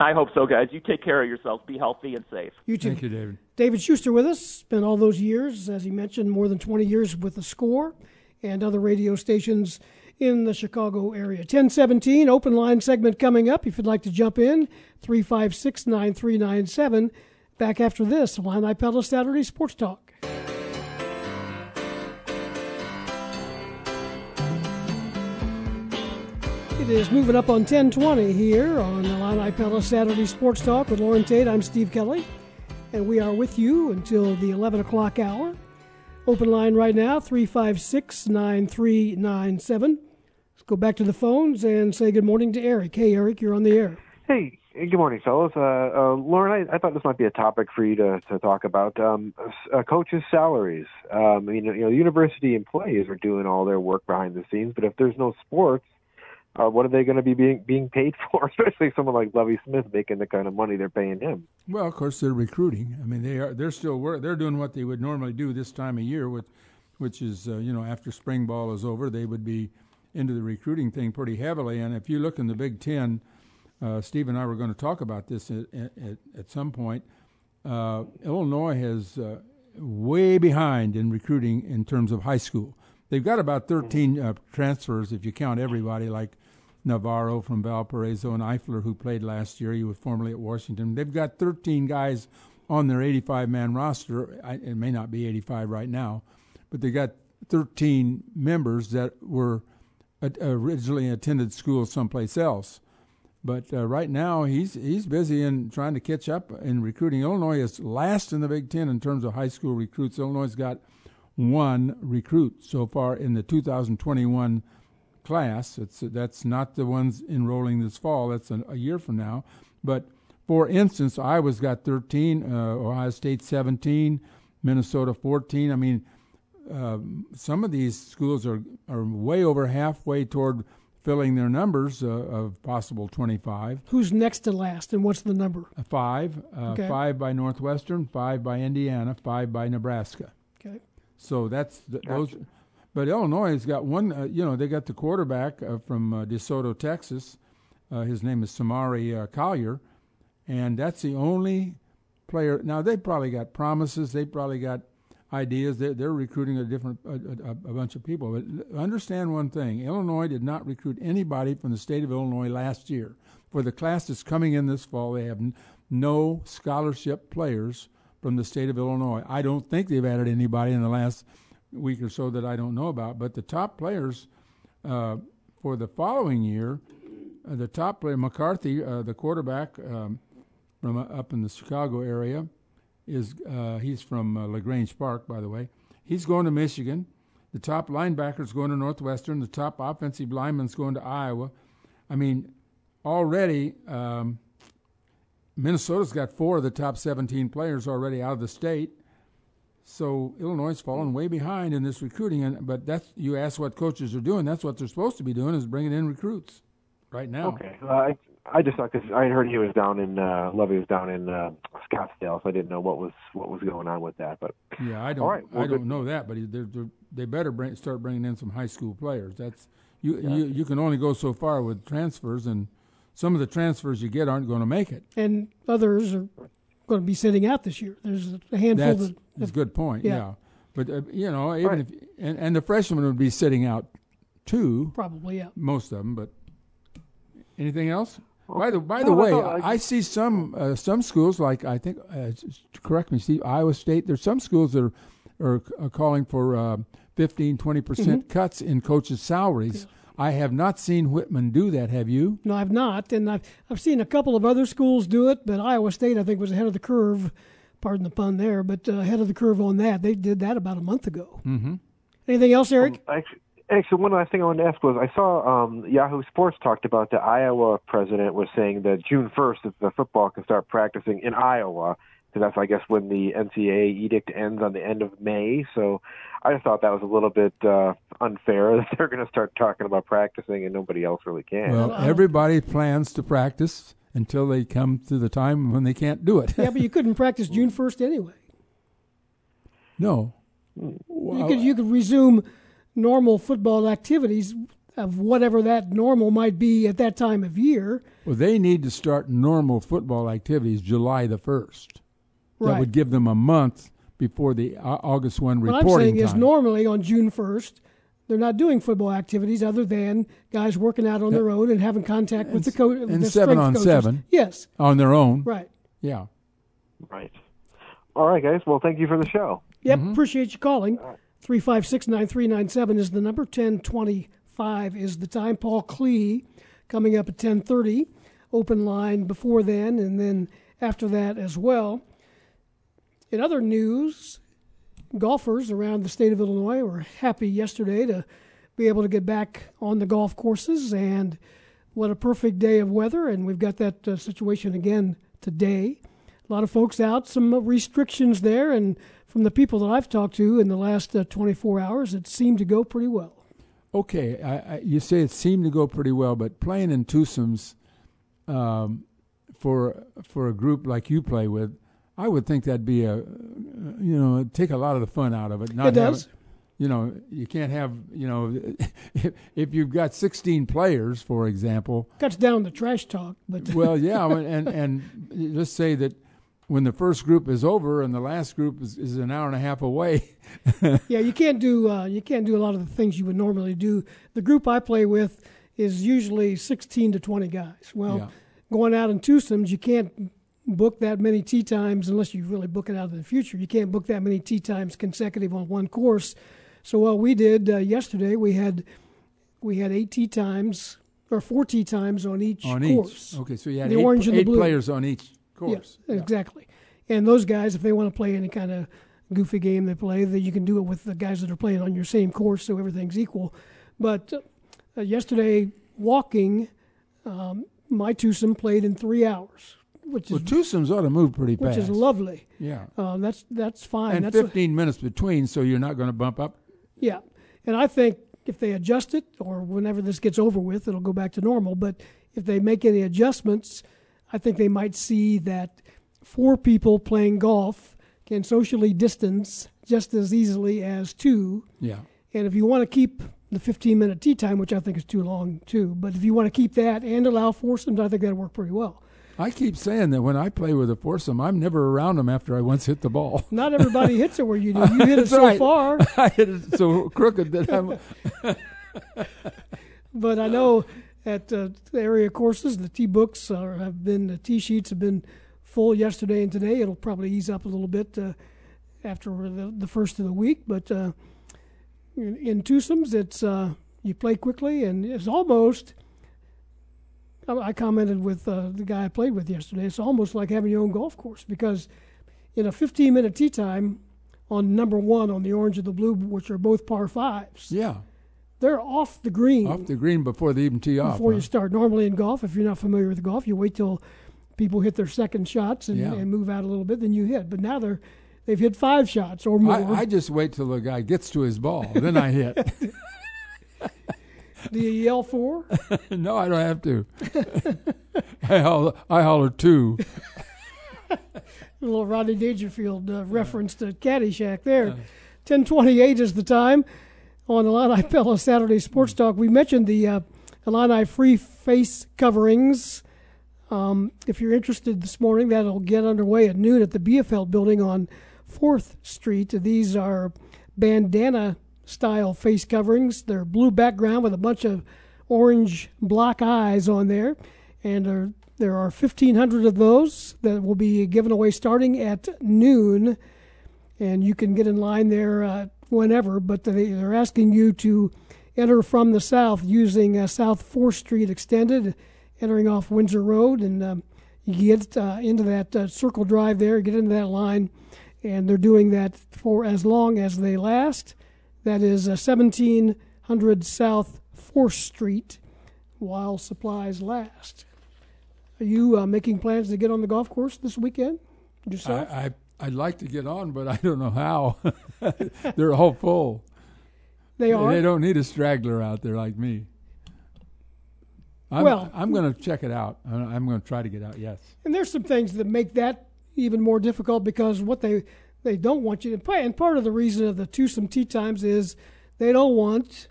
I hope so, guys. You take care of yourselves. Be healthy and safe. You too. Thank you, David. David Schuster with us. Spent all those years, as he mentioned, more than 20 years with the score and other radio stations in the Chicago area. 1017, open line segment coming up. If you'd like to jump in, 356 9397. Back after this, Illini Pella Saturday Sports Talk. It is moving up on 1020 here on Illini Pella Saturday Sports Talk with Loren Tate. I'm Steve Kelly, and we are with you until the 11 o'clock hour. Open line right now, 356 9397. Let's go back to the phones and say good morning to Eric. Hey, Eric, you're on the air. Hey, good morning, fellas. Uh, uh, Loren, I, I, thought this might be a topic for you to, to talk about. Um, uh, coaches' salaries. Um, I mean, you know, university employees are doing all their work behind the scenes, but if there's no sports, uh, what are they going to be being being paid for? Especially someone like Lovie Smith making the kind of money they're paying him. Well, of course they're recruiting. I mean, they are they're still work. They're doing what they would normally do this time of year, with which is uh, you know after spring ball is over, they would be into the recruiting thing pretty heavily. And if you look in the Big Ten, uh, Steve and I were going to talk about this at, at, at some point. Uh, Illinois has uh, way behind in recruiting in terms of high school. They've got about 13 uh, transfers if you count everybody, like Navarro from Valparaiso and Eifler, who played last year. He was formerly at Washington. They've got 13 guys on their 85 man roster. It may not be 85 right now, but they got 13 members that were originally attended school someplace else. But uh, right now, he's he's busy in trying to catch up in recruiting. Illinois is last in the Big Ten in terms of high school recruits. Illinois has got one recruit so far in the 2021 class. It's that's not the ones enrolling this fall. That's a, a year from now. But for instance, Iowa's got 13, uh, Ohio State 17, Minnesota 14. I mean, uh, some of these schools are are way over halfway toward filling their numbers uh, of possible 25. Who's next to last, and what's the number? five. Uh, okay. Five by Northwestern, five by Indiana, five by Nebraska. Okay. So that's the, gotcha. those but Illinois has got one. Uh, you know, they got the quarterback uh, from uh, DeSoto, Texas. Uh, his name is Samari uh, Collier, and that's the only player. Now they probably got promises. They probably got ideas. They're, they're recruiting a different a, a, a bunch of people. But understand one thing: Illinois did not recruit anybody from the state of Illinois last year. For the class that's coming in this fall, they have no scholarship players from the state of Illinois. I don't think they've added anybody in the last week or so that I don't know about. But the top players uh, for the following year, uh, the top player McCarthy, uh, the quarterback um, from uh, up in the Chicago area, is uh, he's from uh, Lagrange Park, by the way. He's going to Michigan. The top linebacker's going to Northwestern. The top offensive lineman's going to Iowa. I mean, already um, Minnesota's got four of the top 17 players already out of the state. So Illinois has fallen way behind in this recruiting, and but that's you ask what coaches are doing. That's what they're supposed to be doing is bringing in recruits right now. Okay, I just thought because I heard he was down in uh, Lovie was down in uh, Scottsdale, so I didn't know what was what was going on with that. But Yeah, I don't. All right, well, I don't good. know that, but they're, they're, they better bring, start bringing in some high school players. That's you, Yeah. you. You can only go so far with transfers, and some of the transfers you get aren't going to make it. And others are going to be sitting out this year. There's a handful That's, that. that's a good point. Yeah. Yeah, but uh, you know, even Right. if and, and the freshmen would be sitting out too. Probably, yeah. Most of them, but anything else? By the by the No, way, that's all. I, see some uh, some schools like I think uh, correct me, Steve. Iowa State. There's some schools that are are, are calling for uh, 15, 20 percent Mhm. cuts in coaches' salaries. I have not seen Whitman do that. Have you? No, I've not, and I've I've seen a couple of other schools do it, but Iowa State I think was ahead of the curve. Pardon the pun there, but uh, ahead of the curve on that. They did that about a month ago. Mm-hmm. Anything else, Eric? Actually, actually, one last thing I wanted to ask was I saw um, Yahoo Sports talked about the Iowa president was saying that June 1st that the football can start practicing in Iowa because that's I guess when the NCAA edict ends on the end of May. So I just thought that was a little bit uh, unfair that they're going to start talking about practicing and nobody else really can. Well, everybody plans to practice until they come to the time when they can't do it. yeah, but you couldn't practice June first anyway. no. you could you could resume normal football activities of whatever that normal might be at that time of year. Well, they need to start normal football activities July the first. Right. That would give them a month before the August one What I'm reporting saying is normally on June 1st, they're not doing football activities other than guys working out on their own and having contact with the coach. and seven on seven. Yes. on their own. Right. Yeah. Right. All right, guys. Well, thank you for the show. Yep. Mm-hmm. Appreciate you calling. Three five six nine three nine seven is the number. Ten twenty five is the time. Paul Klee coming up at ten thirty. Open line before then, and then after that as well. In other news, golfers around the state of Illinois were happy yesterday to be able to get back on the golf courses, and what a perfect day of weather. And we've got that uh, situation again today. A lot of folks out, some restrictions there, and from the people that I've talked to in the last uh, 24 hours, it seemed to go pretty well. Okay, I, I, you say it seemed to go pretty well, but playing in twosomes um, for for a group like you play with, I would think that'd be a you know take a lot of the fun out of it. Not It does. You know, you can't have you know if, if you've got 16 players, for example. Cuts down the trash talk, but well, yeah, and and let's say that when the first group is over and the last group is, is an hour and a half away. yeah, you can't do uh, you can't do a lot of the things you would normally do. The group I play with is usually 16 to 20 guys. Well, Yeah. going out in twosomes, you can't book that many tee times unless you really book it out in the future. You can't book that many tee times consecutive on one course. So what we did uh, yesterday, we had we had eight tee times or four tee times on each on course. each. Okay, so you had the eight, orange and the eight blue. players on each course. Yeah, exactly. And those guys, if they want to play any kind of goofy game they play, that you can do it with the guys that are playing on your same course, so everything's equal. But uh, yesterday, walking, um, my twosome played in three hours, which is Well, twosomes ought to move pretty which fast. Which is lovely. Yeah. um, that's that's fine. and that's a- 15 minutes between, so you're not going to bump up. yeah, and I think if they adjust it, or whenever this gets over with, it'll go back to normal. But if they make any adjustments, I think they might see that four people playing golf can socially distance just as easily as two. Yeah. And if you want to keep the 15 minute tee time, which I think is too long too, but if you want to keep that and allow foursomes, I think that'd work pretty well. I keep saying that when I play with a foursome, I'm never around them after I once hit the ball. Not everybody hits it where you do. You hit it so right. far. I hit it so crooked that I'm. but I know at uh, the area courses, the tee books have been the tee sheets have been full yesterday and today. It'll probably ease up a little bit uh, after the, the first of the week, but uh, in, in twosomes, it's uh, you play quickly and it's almost. I I commented with uh, the guy I played with yesterday. It's almost like having your own golf course because in a 15 minute tee time on number one on the orange and the blue, which are both par fives, Yeah, they're off the green off the green before they even tee off. before huh? you start. Normally in golf, if you're not familiar with golf, you wait till people hit their second shots and, Yeah. and move out a little bit, then you hit. But now they're they've hit five shots or more. I, I just wait till the guy gets to his ball, then I hit. Do you yell four? no, I don't have to. I holler, I holler two. a little Rodney Dangerfield uh, reference to Caddyshack there. 1028 is the time on Illini Pella Saturday Sports Talk. We mentioned the uh, Illini free face coverings. Um, if you're interested this morning, that'll get underway at noon at the BFL building on 4th Street. These are bandana style face coverings. They're blue background with a bunch of orange block eyes on there. And there, there are 1,500 of those that will be given away starting at noon. And you can get in line there uh, whenever, but they, they're asking you to enter from the south using uh, South 4th Street Extended, entering off Windsor Road. And um, you get uh, into that uh, circle drive there, get into that line. And they're doing that for as long as they last. That is uh, 1700 South 4th Street while supplies last. Are you uh, making plans to get on the golf course this weekend yourself? I, I I'd like to get on, but I don't know how. They're all full. they are. They don't need a straggler out there like me. I'm, Well- I'm going to check it out. I'm I'm going to try to get out. Yes. And there's some things that make that even more difficult because what they they don't want you to play. And part of the reason of the twosome tee times is they don't want,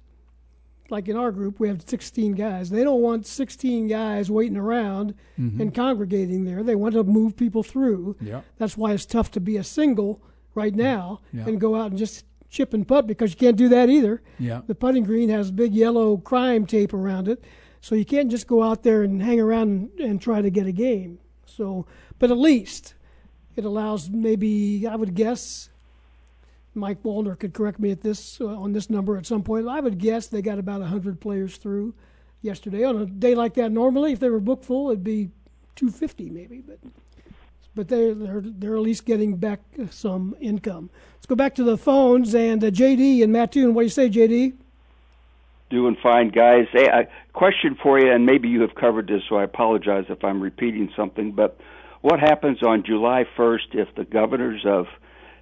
like in our group, we have 16 guys. They don't want 16 guys waiting around mm-hmm. and congregating there. They want to move people through. Yeah. That's why it's tough to be a single right mm-hmm. now Yeah. and go out and just chip and putt because you can't do that either. Yeah. The putting green has big yellow crime tape around it, so you can't just go out there and hang around and, and try to get a game. So, but at least it allows maybe I would guess. Mike Wallner could correct me at this uh, on this number at some point. I would guess they got about hundred players through yesterday. On a day like that, normally if they were booked full, it'd be two fifty maybe, but but they're they're they're at least getting back some income. Let's go back to the phones and uh, JD and Mattoon. What do you say, JD? Doing fine, guys. Hey, a question for you, and maybe you have covered this, so I apologize if I'm repeating something. But what happens on July 1st if the governors of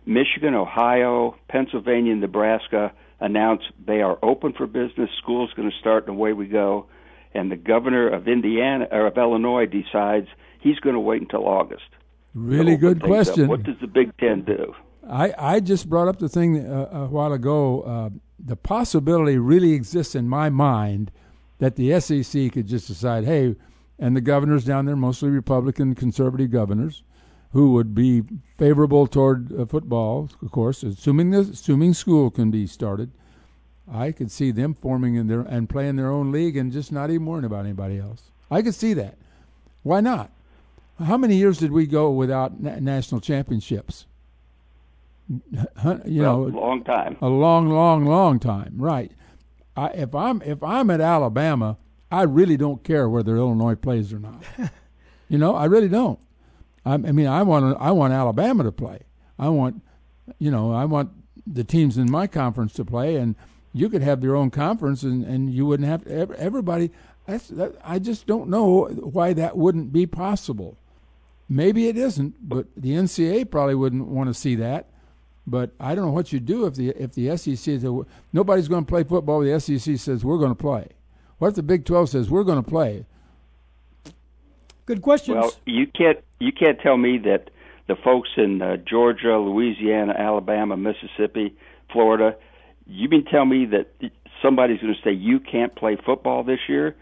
Michigan, Ohio, Pennsylvania, and Nebraska announce they are open for business, school's going to start, and away we go, and the governor of Indiana or of Illinois decides he's going to wait until August? Really good things up? question. What does the Big Ten do? I, I just brought up the thing uh, a while ago. Uh, the possibility really exists in my mind that the SEC could just decide, hey, and the governors down there, mostly Republican, conservative governors, who would be favorable toward uh, football, of course, assuming the, assuming school can be started. I could see them forming in their and playing their own league and just not even worrying about anybody else. I could see that. Why not? How many years did we go without na- national championships? You know, long time. a long, long, long time. Right. I, if I'm if I'm at Alabama, I really don't care whether Illinois plays or not. you know, I really don't. I, I mean, I want I want Alabama to play. I want, you know, I want the teams in my conference to play, and you could have your own conference, and, and you wouldn't have to, everybody. That's that, I just don't know why that wouldn't be possible. Maybe it isn't, but the NCAA probably wouldn't want to see that. But I don't know what you'd do if the if the SEC says nobody's going to play football. The SEC says we're going to play. What if the Big Twelve says we're going to play? Good questions. Well, you can't you can't tell me that the folks in uh, Georgia, Louisiana, Alabama, Mississippi, Florida, you mean tell me that somebody's going to say you can't play football this year?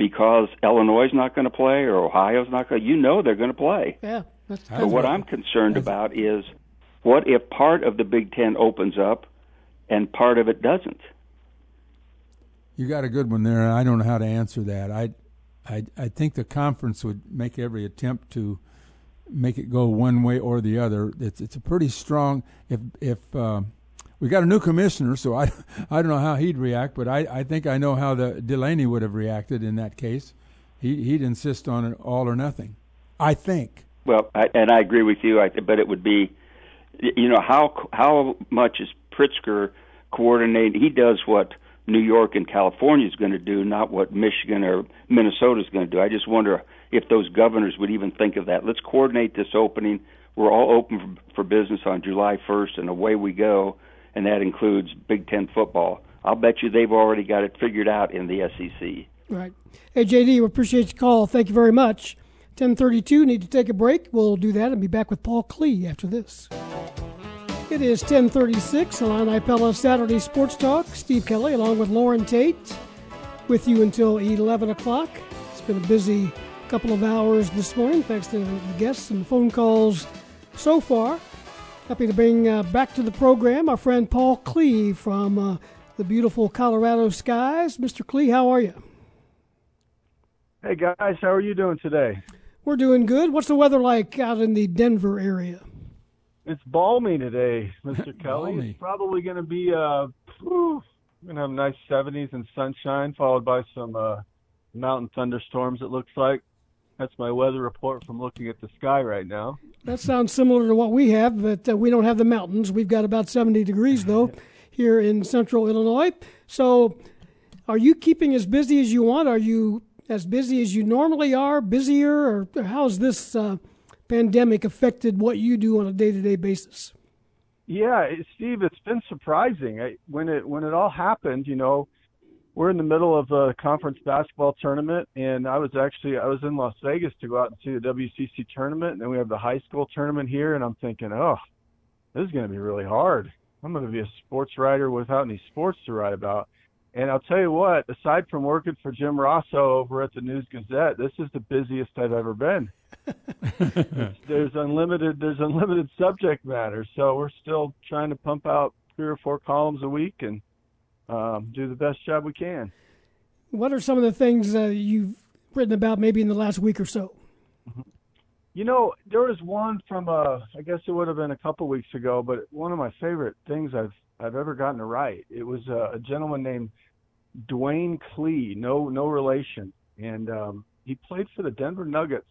because Illinois is not going to play or Ohio's not going. to You know they're going to play. Yeah. That's, so what I'm concerned about is what if part of the Big Ten opens up and part of it doesn't? You got a good one there. I don't know how to answer that. I, I, I think the conference would make every attempt to make it go one way or the other. It's it's a pretty strong. If if uh, we got a new commissioner, so I I don't know how he'd react, but I, I think I know how the Delany would have reacted in that case. He he'd insist on it all or nothing. I think. Well, I, and I agree with you. I, but it would be, you know, how how much is Pritzker coordinating? He does what New York and California is going to do, not what Michigan or Minnesota is going to do. I just wonder if those governors would even think of that. Let's coordinate this opening. We're all open for business on July 1st, and away we go. And that includes Big Ten football. I'll bet you they've already got it figured out in the SEC. Right. Hey, JD, we appreciate your call. Thank you very much. 1032, need to take a break. We'll do that and be back with Paul Klee after this. It is 1036, Illini Pella Saturday Sports Talk. Steve Kelly along with Loren Tate with you until 11 o'clock. It's been a busy couple of hours this morning thanks to the guests and phone calls so far. Happy to bring uh, back to the program our friend Paul Klee from uh, the beautiful Colorado skies. Mr. Klee, how are you? Hey guys, how are you doing today? We're doing good. What's the weather like out in the Denver area? It's balmy today, Mr. Kelly. Balmy. It's probably going to be uh, whew, we're going to have nice 70s and sunshine, followed by some uh, mountain thunderstorms. It looks like. That's my weather report from looking at the sky right now. That sounds similar to what we have, but uh, we don't have the mountains. We've got about 70 degrees, though, here in central Illinois. So, are you keeping as busy as you want? Are you as busy as you normally are, busier, or how's this uh, pandemic affected what you do on a day to day basis? Yeah, Steve, it's been surprising. I, when it when it all happened, you know, we're in the middle of a conference basketball tournament, and I was actually I was in Las Vegas to go out and see the WCC tournament, and then we have the high school tournament here, and I'm thinking, oh, this is going to be really hard. I'm going to be a sports writer without any sports to write about. And I'll tell you what, aside from working for Jim Rossow over at the News Gazette, this is the busiest I've ever been. There's unlimited there's unlimited subject matter, so we're still trying to pump out three or four columns a week and um, do the best job we can. What are some of the things uh, you've written about maybe in the last week or so? You know, there was one from uh I guess it would have been a couple weeks ago, but one of my favorite things I've I've ever gotten to write. It was uh, a gentleman named Duane Klueh, no no relation, and um, he played for the Denver Nuggets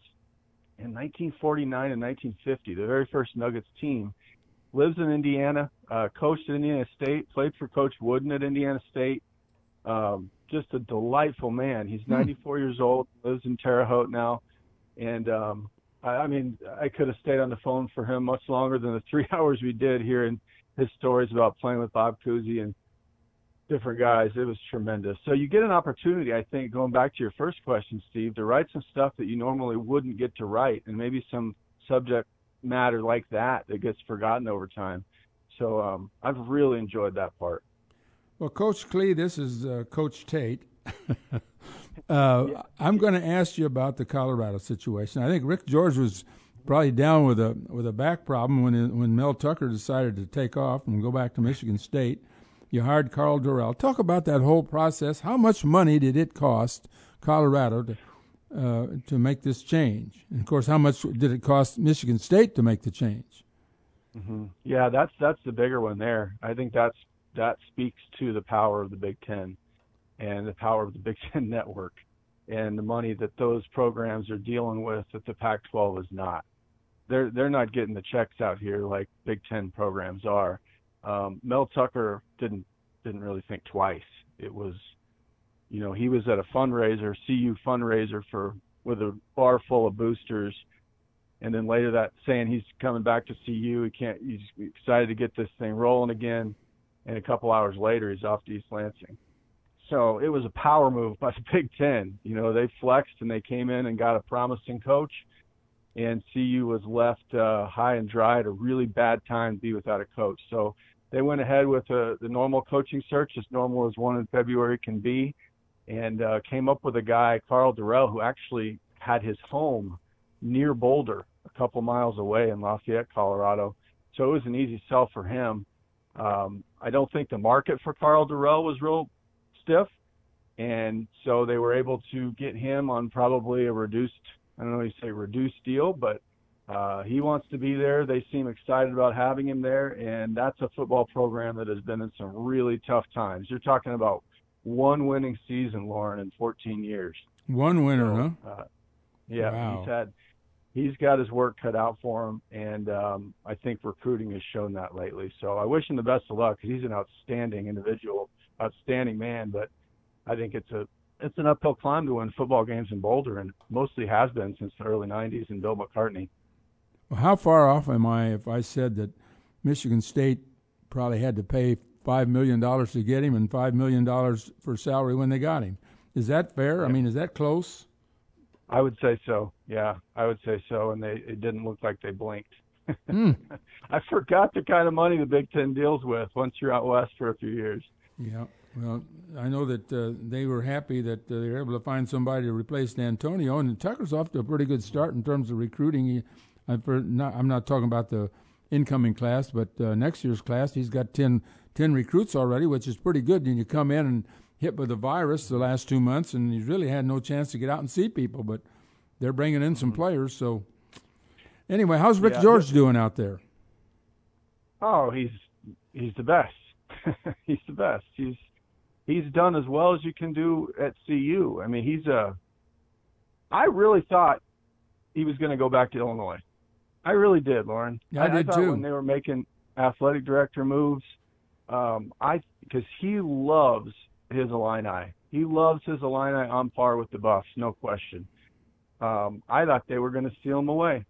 in 1949 and 1950, the very first Nuggets team. Lives in Indiana, uh, coached at Indiana State, played for Coach Wooden at Indiana State. Um, just a delightful man. He's 94 years old, lives in Terre Haute now, and um, I, I mean, I could have stayed on the phone for him much longer than the three hours we did here and his stories about playing with Bob Cousy and different guys. It was tremendous. So you get an opportunity, I think, going back to your first question, Steve, to write some stuff that you normally wouldn't get to write, and maybe some subject matter like that that gets forgotten over time. So um, I've really enjoyed that part. Well, Coach Klee, this is uh, Coach Tate. uh, I'm going to ask you about the Colorado situation. I think Rick George was probably down with a with a back problem when when Mel Tucker decided to take off and go back to Michigan State. You hired Karl Dorrell. Talk about that whole process. How much money did it cost Colorado to uh, to make this change? And of course, how much did it cost Michigan State to make the change? hmm Yeah, that's that's the bigger one there. I think that's that speaks to the power of the Big Ten and the power of the Big Ten network and the money that those programs are dealing with that the Pac-12 is not. They're they're not getting the checks out here like Big Ten programs are. Um, Mel Tucker didn't didn't really think twice. It was, you know, he was at a fundraiser, CU fundraiser for with a bar full of boosters and then later that saying he's coming back to CU. He can't. He's excited to get this thing rolling again. And a couple hours later, he's off to East Lansing. So it was a power move by the Big Ten. You know, they flexed and they came in and got a promising coach, and CU was left uh, high and dry at a really bad time to be without a coach. So they went ahead with uh, the normal coaching search, as normal as one in February can be. And uh, came up with a guy, Karl Dorrell, who actually had his home near Boulder, a couple miles away in Lafayette, Colorado. So it was an easy sell for him. Um, I don't think the market for Karl Dorrell was real stiff, and so they were able to get him on probably a reduced, I don't know you say reduced deal, but uh, he wants to be there. They seem excited about having him there, and that's a football program that has been in some really tough times. You're talking about one winning season, Loren, in 14 years. One winner, So, huh? Uh, yeah, Wow. he's had he's got his work cut out for him, and um, I think recruiting has shown that lately. So I wish him the best of luck. 'cause He's an outstanding individual, outstanding man, but I think it's a it's an uphill climb to win football games in Boulder, and mostly has been since the early '90s and Bill McCartney. Well, how far off am I if I said that Michigan State probably had to pay five million dollars to get him and five million dollars for salary when they got him? Is that fair? I mean, is that close? I would say so. Yeah, I would say so. And they it didn't look like they blinked. Hmm. I forgot the kind of money the Big Ten deals with once you're out west for a few years. Yeah. Well, I know that uh, they were happy that uh, they were able to find somebody to replace D'Antonio, and Tucker's off to a pretty good start in terms of recruiting. He, heard, not, I'm not talking about the incoming class, but uh, next year's class. He's got 10, 10 recruits already, which is pretty good. And you come in and hit with the virus the last two months, and he's really had no chance to get out and see people. But they're bringing in some mm-hmm. players. So anyway, how's Rick Yeah. George doing out there? Oh, he's he's the best. he's the best. He's he's done as well as you can do at CU. I mean, he's a. I really thought he was going to go back to Illinois. I really did, Loren. Yeah, I did thought too. When they were making athletic director moves, um, I because he loves his Illini. He loves his Illini on par with the Buffs, no question. Um, I thought they were going to steal him away.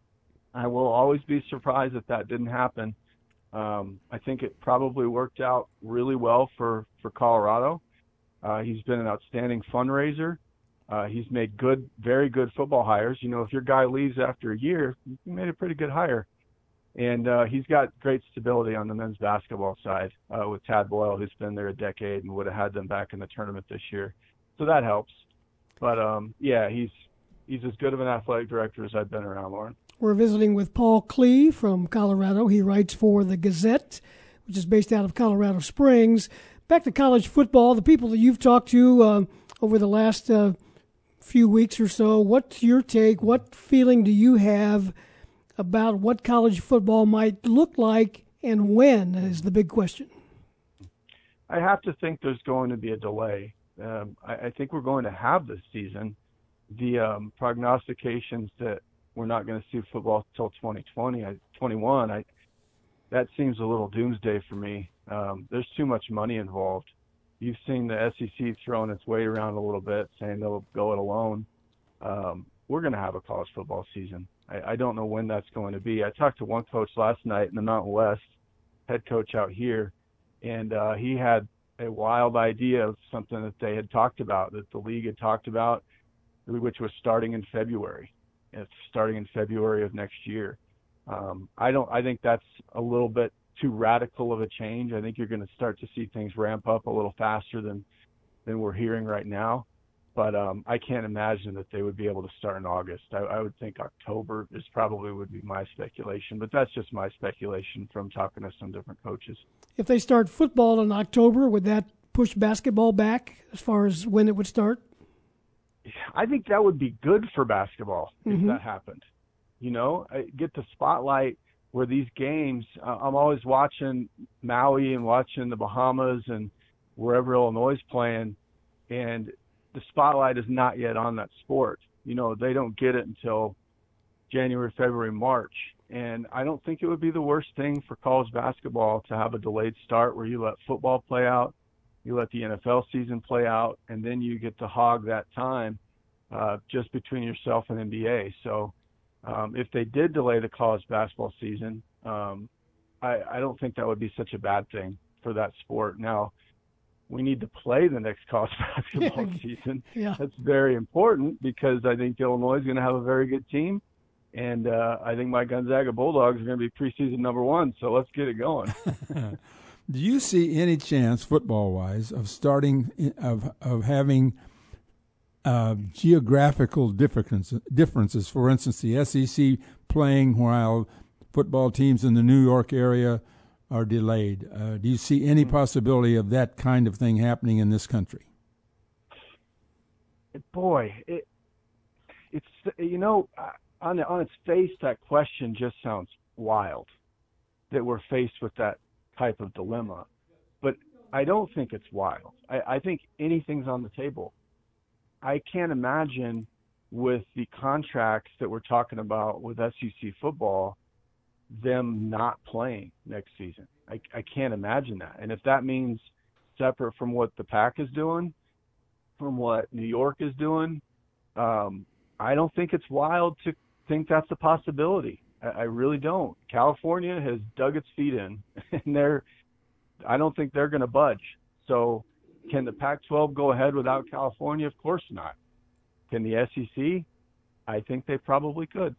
I will always be surprised if that didn't happen. Um, I think it probably worked out really well for for Colorado. Uh, he's been an outstanding fundraiser. Uh, he's made good, very good football hires. You know, if your guy leaves after a year, you made a pretty good hire. And uh, he's got great stability on the men's basketball side uh, with Tad Boyle, who's been there a decade and would have had them back in the tournament this year. So that helps. But um, yeah, he's he's as good of an athletic director as I've been around, Loren. We're visiting with Paul Klee from Colorado. He writes for the Gazette, which is based out of Colorado Springs. Back to college football, the people that you've talked to uh, over the last uh, few weeks or so, what's your take? What feeling do you have about what college football might look like and when is the big question? I have to think there's going to be a delay. Um, I, I think we're going to have this season. The um, prognostications that we're not going to see football till 2020, I, 21, I, that seems a little doomsday for me. Um, there's too much money involved. You've seen the SEC throwing its weight around a little bit, saying they'll go it alone. Um, we're going to have a college football season. I, I don't know when that's going to be. I talked to one coach last night in the Mountain West, head coach out here, and uh, he had a wild idea of something that they had talked about, that the league had talked about, which was starting in February. It's starting in February of next year. Um, I don't. I think that's a little bit too radical of a change. I think you're going to start to see things ramp up a little faster than than we're hearing right now. But um, I can't imagine that they would be able to start in August. I, I would think October is probably would be my speculation, but that's just my speculation from talking to some different coaches. If they start football in October, would that push basketball back as far as when it would start? I think that would be good for basketball Mhm. if that happened. You know, I get the spotlight where these games. Uh, I'm always watching Maui and watching the Bahamas and wherever Illinois is playing, and the spotlight is not yet on that sport. You know, they don't get it until January, February, March. And I don't think it would be the worst thing for college basketball to have a delayed start where you let football play out, you let the NFL season play out, and then you get to hog that time uh, just between yourself and NBA. So um, if they did delay the college basketball season, um, I, I don't think that would be such a bad thing for that sport. Now, we need to play the next college basketball season. Yeah. That's very important because I think Illinois is going to have a very good team. And uh, I think my Gonzaga Bulldogs are going to be preseason number one. So let's get it going. Do you see any chance, football wise, of starting of of having uh, geographical differences, differences. For instance, the SEC playing while football teams in the New York area are delayed. Uh, do you see any Mm-hmm. possibility of that kind of thing happening in this country? boy, it it's you know uh, on on its face that question just sounds wild that we're faced with that type of dilemma, but I don't think it's wild. I, I think anything's on the table. I can't imagine with the contracts that we're talking about with SEC football them not playing next season. I, I can't imagine that. And if that means separate from what the pack is doing, from what New York is doing, um, I don't think it's wild to think that's a possibility. I, I really don't. California has dug its feet in, and they're. I don't think they're going to budge. So, can the Pac-12 go ahead without California? Of course not. Can the SEC? I think they probably could.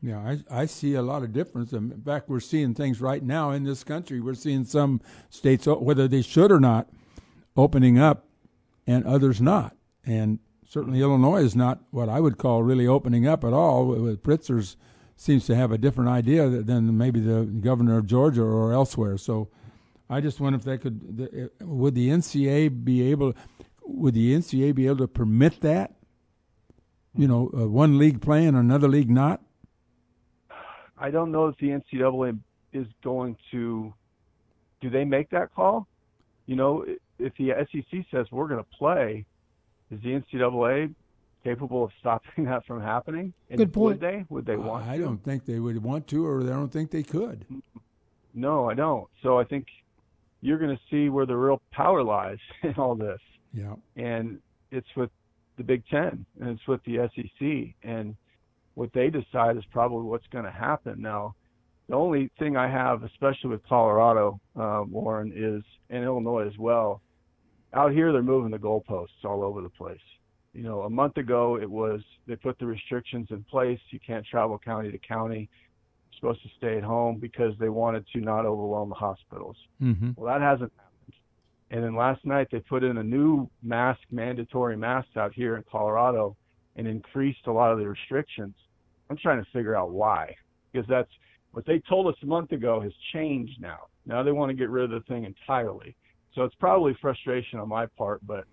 Yeah, I, I see a lot of difference. In fact, we're seeing things right now in this country. We're seeing some states, whether they should or not, opening up, and others not. And certainly Illinois is not what I would call really opening up at all. With Pritzker's seems to have a different idea than maybe the governor of Georgia or elsewhere. So I just wonder if they could, would the NCA be able, would the NCAA be able to permit that? You know, uh, one league playing, another league not. I don't know if the NCAA is going to. Do they make that call? You know, if the SEC says we're going to play, is the NCAA capable of stopping that from happening? And Good point. Would they? Would they want? I to? don't think they would want to, or I don't think they could. No, I don't. So I think you're going to see where the real power lies in all this. Yeah. And it's with the Big Ten and it's with the SEC. And what they decide is probably what's going to happen. Now, the only thing I have, especially with Colorado, uh, Warren, is and Illinois as well. Out here, they're moving the goalposts all over the place. You know, a month ago, it was they put the restrictions in place. You can't travel county to county. You're supposed to stay at home because they wanted to not overwhelm the hospitals. Mm-hmm. Well, that hasn't happened. And then last night they put in a new mask, mandatory mask out here in Colorado, and increased a lot of the restrictions. I'm trying to figure out why, because that's what they told us a month ago has changed now. Now they want to get rid of the thing entirely. So it's probably frustration on my part, but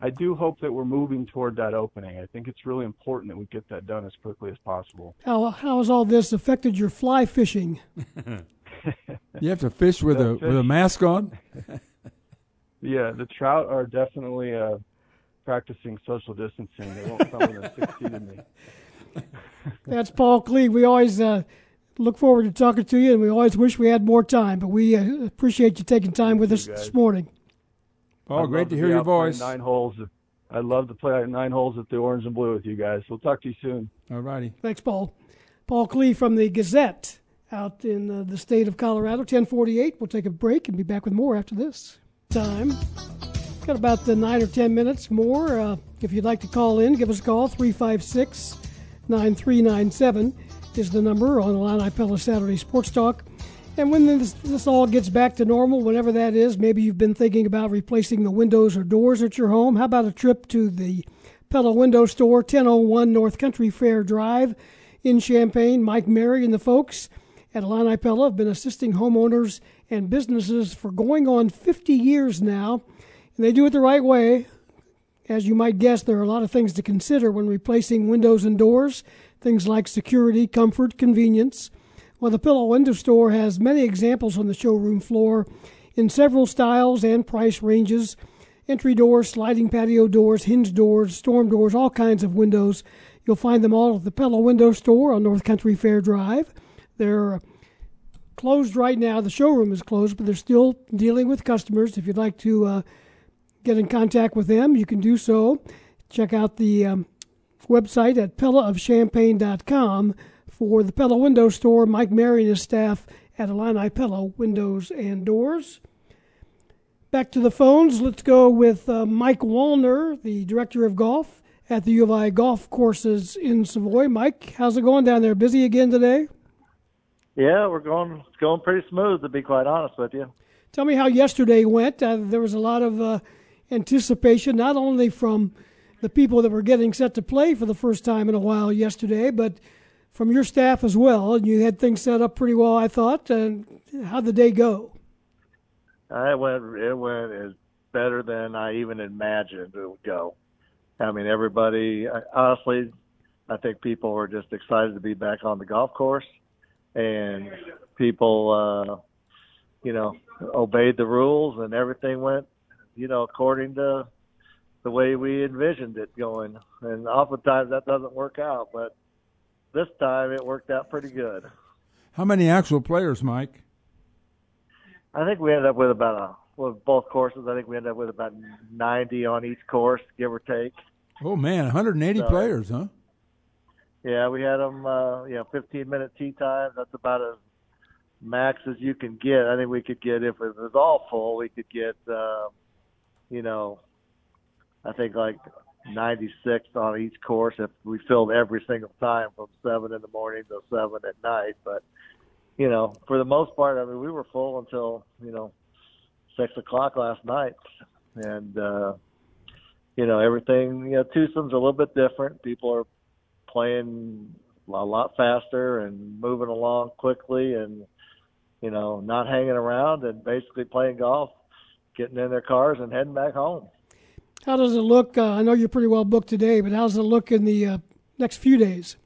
I do hope that we're moving toward that opening. I think it's really important that we get that done as quickly as possible. How how has all this affected your fly fishing? You have to fish with a with a mask on. Yeah, the trout are definitely uh, practicing social distancing. They won't come within six feet of me. That's Paul Klee. We always uh, look forward to talking to you, and we always wish we had more time. But we uh, appreciate you taking time with us guys. this morning. Paul, I'd great love to hear your voice. Nine holes. I'd love to play nine holes at the Orange and Blue with you guys. We'll talk to you soon. All righty. Thanks, Paul. Paul Klee from the Gazette out in uh, the state of Colorado. 1048. We'll take a break and be back with more after this time. Got about the nine or ten minutes more. Uh, if you'd like to call in, give us a call. 356 9397 is the number on Illini Pella Saturday Sports Talk. And when this, this all gets back to normal, whatever that is, maybe you've been thinking about replacing the windows or doors at your home. How about a trip to the Pella Window Store, 1001 North Country Fair Drive in Champaign? Mike Mary and the folks at Illini Pella have been assisting homeowners and businesses for going on 50 years now, and they do it the right way. As you might guess, there are a lot of things to consider when replacing windows and doors, things like security, comfort, convenience. Well, the Pella Window Store has many examples on the showroom floor in several styles and price ranges entry doors, sliding patio doors, hinge doors, storm doors, all kinds of windows. You'll find them all at the Pella Window Store on North Country Fair Drive. They're closed right now. The showroom is closed, but they're still dealing with customers. If you'd like to uh, get in contact with them, you can do so. Check out the um, website at pellaofchampaign.com for the Pella Window Store. Mike Mary and his staff at Illini Pella Windows and Doors. Back to the phones. Let's go with uh, Mike Wallner, the director of golf at the U of I golf courses in Savoy. Mike, how's it going down there? Busy again today? Yeah, we're going it's going pretty smooth to be quite honest with you. Tell me how yesterday went. Uh, there was a lot of uh, anticipation, not only from the people that were getting set to play for the first time in a while yesterday, but from your staff as well. And you had things set up pretty well, I thought. And how'd the day go? Uh, it went it went as better than I even imagined it would go. I mean, everybody honestly, I think people were just excited to be back on the golf course, and people, uh, you know, obeyed the rules, and everything went, you know, according to the way we envisioned it going. And oftentimes that doesn't work out, but this time it worked out pretty good. How many actual players, Mike? I think we ended up with about a with both courses. I think we ended up with about 90 on each course, give or take. Oh man, 180 So- players, huh? Yeah, we had them, uh, you know, 15 minute tee times. That's about as max as you can get. I think we could get if it was all full, we could get, uh, you know, I think like 96 on each course if we filled every single time from seven in the morning to seven at night. But you know, for the most part, I mean, we were full until you know six o'clock last night, and uh, you know everything. You know, Tucson's a little bit different. People are playing a lot faster and moving along quickly, and you know, not hanging around and basically playing golf, getting in their cars and heading back home. How does it look? Uh, I know you're pretty well booked today, but how does it look in the uh, next few days?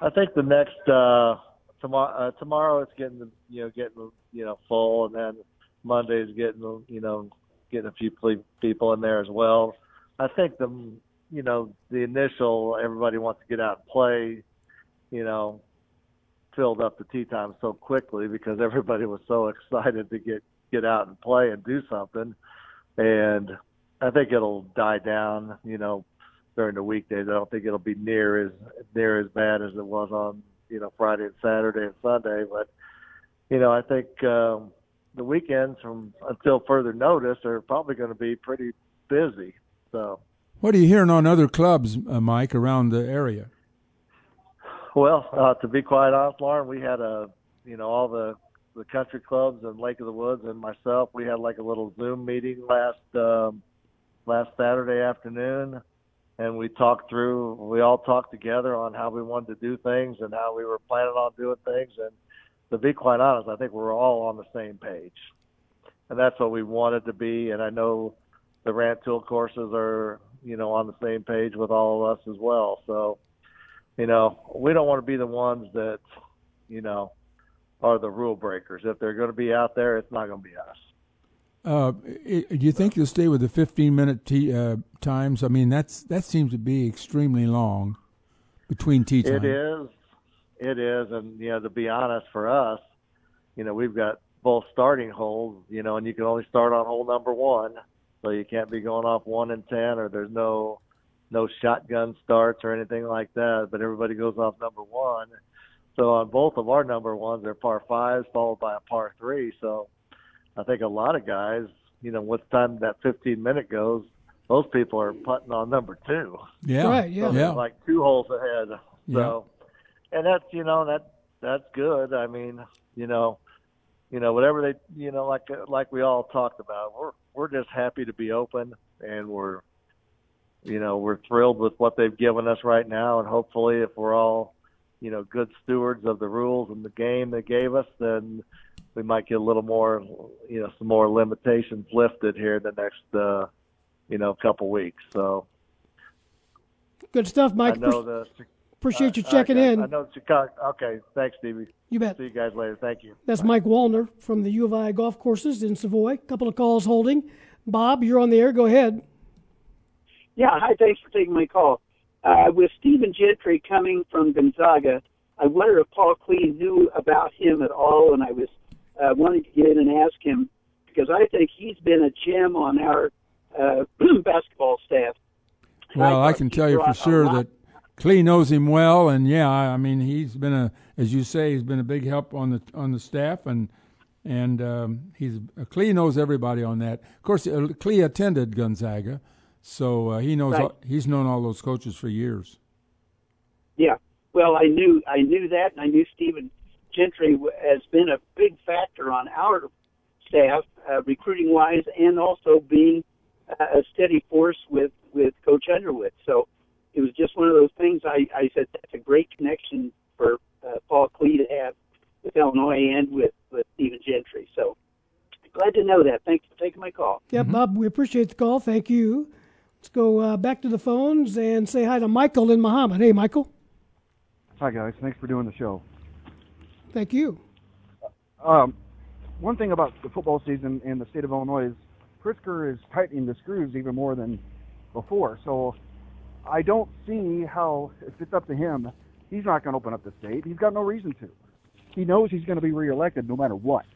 I think the next uh, tomorrow uh, tomorrow it's getting you know getting you know full, and then Monday's getting you know getting a few people in there as well. I think the you know the initial everybody wants to get out and play, you know, filled up the tee time so quickly because everybody was so excited to get get out and play and do something, and I think it'll die down, you know, during the weekdays. I don't think it'll be near as near as bad as it was on you know Friday and Saturday and Sunday. But you know, I think um, the weekends from until further notice are probably going to be pretty busy. So, What are you hearing on other clubs, uh, Mike, around the area? well, uh, to be quite honest, Loren, we had a you know all the the country clubs and Lake of the Woods and myself. We had like a little Zoom meeting last um, last Saturday afternoon. And we talked through we all talked together on how we wanted to do things and how we were planning on doing things. And to be quite honest i think we're all on the same page. And that's what we wanted to be. And i know the Rantoul courses are you know on the same page with all of us as well. So you know we don't want to be the ones that you know are the rule breakers if they're going to be out there it's not going to be us Uh, do you think you'll stay with the 15 minute tee, uh, times? I mean, that's that seems to be extremely long between tee time. It is. It is. And, you know, to be honest, for us, you know, we've got both starting holes, you know, and you can only start on hole number one. So you can't be going off one and 10 or there's no, no shotgun starts or anything like that. But everybody goes off number one. So on both of our number ones, they're par fives followed by a par three. So I think a lot of guys, you know, what time that 15 minute goes, most people are putting on number two. Yeah. Right, yeah. So Yeah. like two holes ahead. So, and that's you know that that's good. I mean, you know, you know whatever they you know like like we all talked about, we're we're just happy to be open and we're you know we're thrilled with what they've given us right now and hopefully if we're all you know good stewards of the rules and the game they gave us then we might get a little more you know some more limitations lifted here in the next uh you know couple weeks so Good stuff, Mike. I know Appre- the appreciate you checking I, in. I know Chicago. Okay, thanks, Stevie. You bet. See you guys later. Thank you. That's Mike Wallner from the U of I golf courses in Savoy. couple of calls holding. Bob, you're on the air. Go ahead. Yeah, hi, thanks for taking my call. Uh, with Stephen Gentry coming from Gonzaga, I wonder if Paul Klee knew about him at all, and I was uh, wanting to get in and ask him because I think he's been a gem on our uh, basketball staff. Well, I thought can tell you for sure that Klee knows him well, and yeah, I I mean he's been a, as you say, he's been a big help on the on the staff, and and um, he's Klee knows everybody on that. Of course, uh, Klee attended Gonzaga, so uh, he knows Right. all, he's known all those coaches for years. Yeah. Well, I knew I knew that, and I knew Stephen Gentry has been a big factor on our staff, uh, recruiting wise, and also being uh, a steady force with with Coach Underwood. So it was just one of those things. I, I said that's a great connection for uh, Paul Klee to have with Illinois and with with Stephen Gentry. So glad to know that. Thanks for taking my call. Yeah, Bob, we appreciate the call. Thank you. Let's go uh, back to the phones and say hi to Michael in Mahomet. Hey, Michael. Hi guys, thanks for doing the show. Thank you. Um, one thing about the football season in the state of Illinois is Pritzker is tightening the screws even more than before. So I don't see how, if it's up to him, he's not going to open up the state. He's got no reason to. He knows he's going to be reelected no matter what.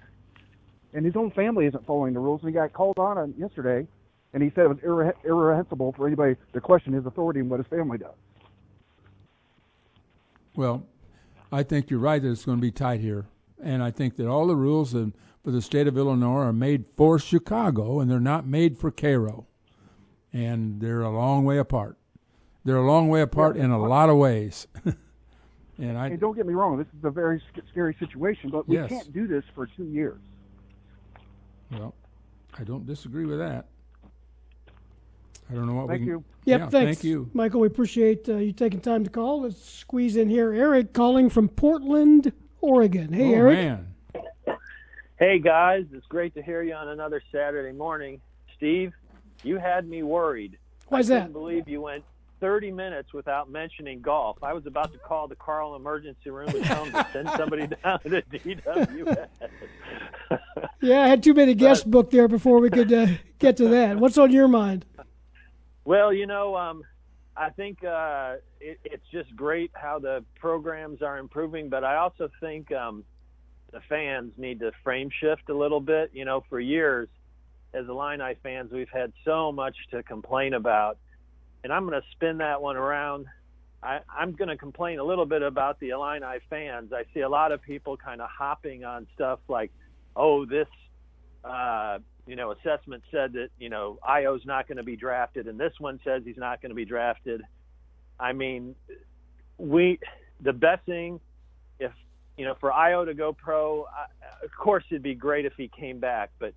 And his own family isn't following the rules. And he got called on it yesterday, and he said it was irre- irreprehensible for anybody to question his authority and what his family does. Well, I think you're right that it's going to be tight here. And I think that all the rules in, for the state of Illinois are made for Chicago, and they're not made for Cairo. And they're a long way apart. They're a long way apart Yeah. in a lot of ways. and I don't get me wrong, this is a very scary situation, but we Yes. can't do this for two years. Well, I don't disagree with that. I don't know what Thank we can. you. Yep, yeah, thanks. Thank you. Michael, we appreciate uh, you taking time to call. Let's squeeze in here. Eric calling from Portland, Oregon. Hey, oh, Eric. man. Hey guys, it's great to hear you on another Saturday morning. Steve, you had me worried. Why's I that? I couldn't believe you went 30 minutes without mentioning golf. I was about to call the Carle emergency room and tell to send somebody down to DWS. Yeah, I had too many guests booked there before we could uh, get to that. What's on your mind? Well, you know, um, I think uh, it, it's just great how the programs are improving, but I also think um, the fans need to frame shift a little bit. You know, for years, as Illini fans, we've had so much to complain about, and I'm going to spin that one around. I, I'm going to complain a little bit about the Illini fans. I see a lot of people kind of hopping on stuff like, oh, this uh, you know, assessment said that, you know, Ayo's not going to be drafted and this one says he's not going to be drafted. I mean, we, the best thing, if, you know, for Ayo to go pro, I, of course it'd be great if he came back, but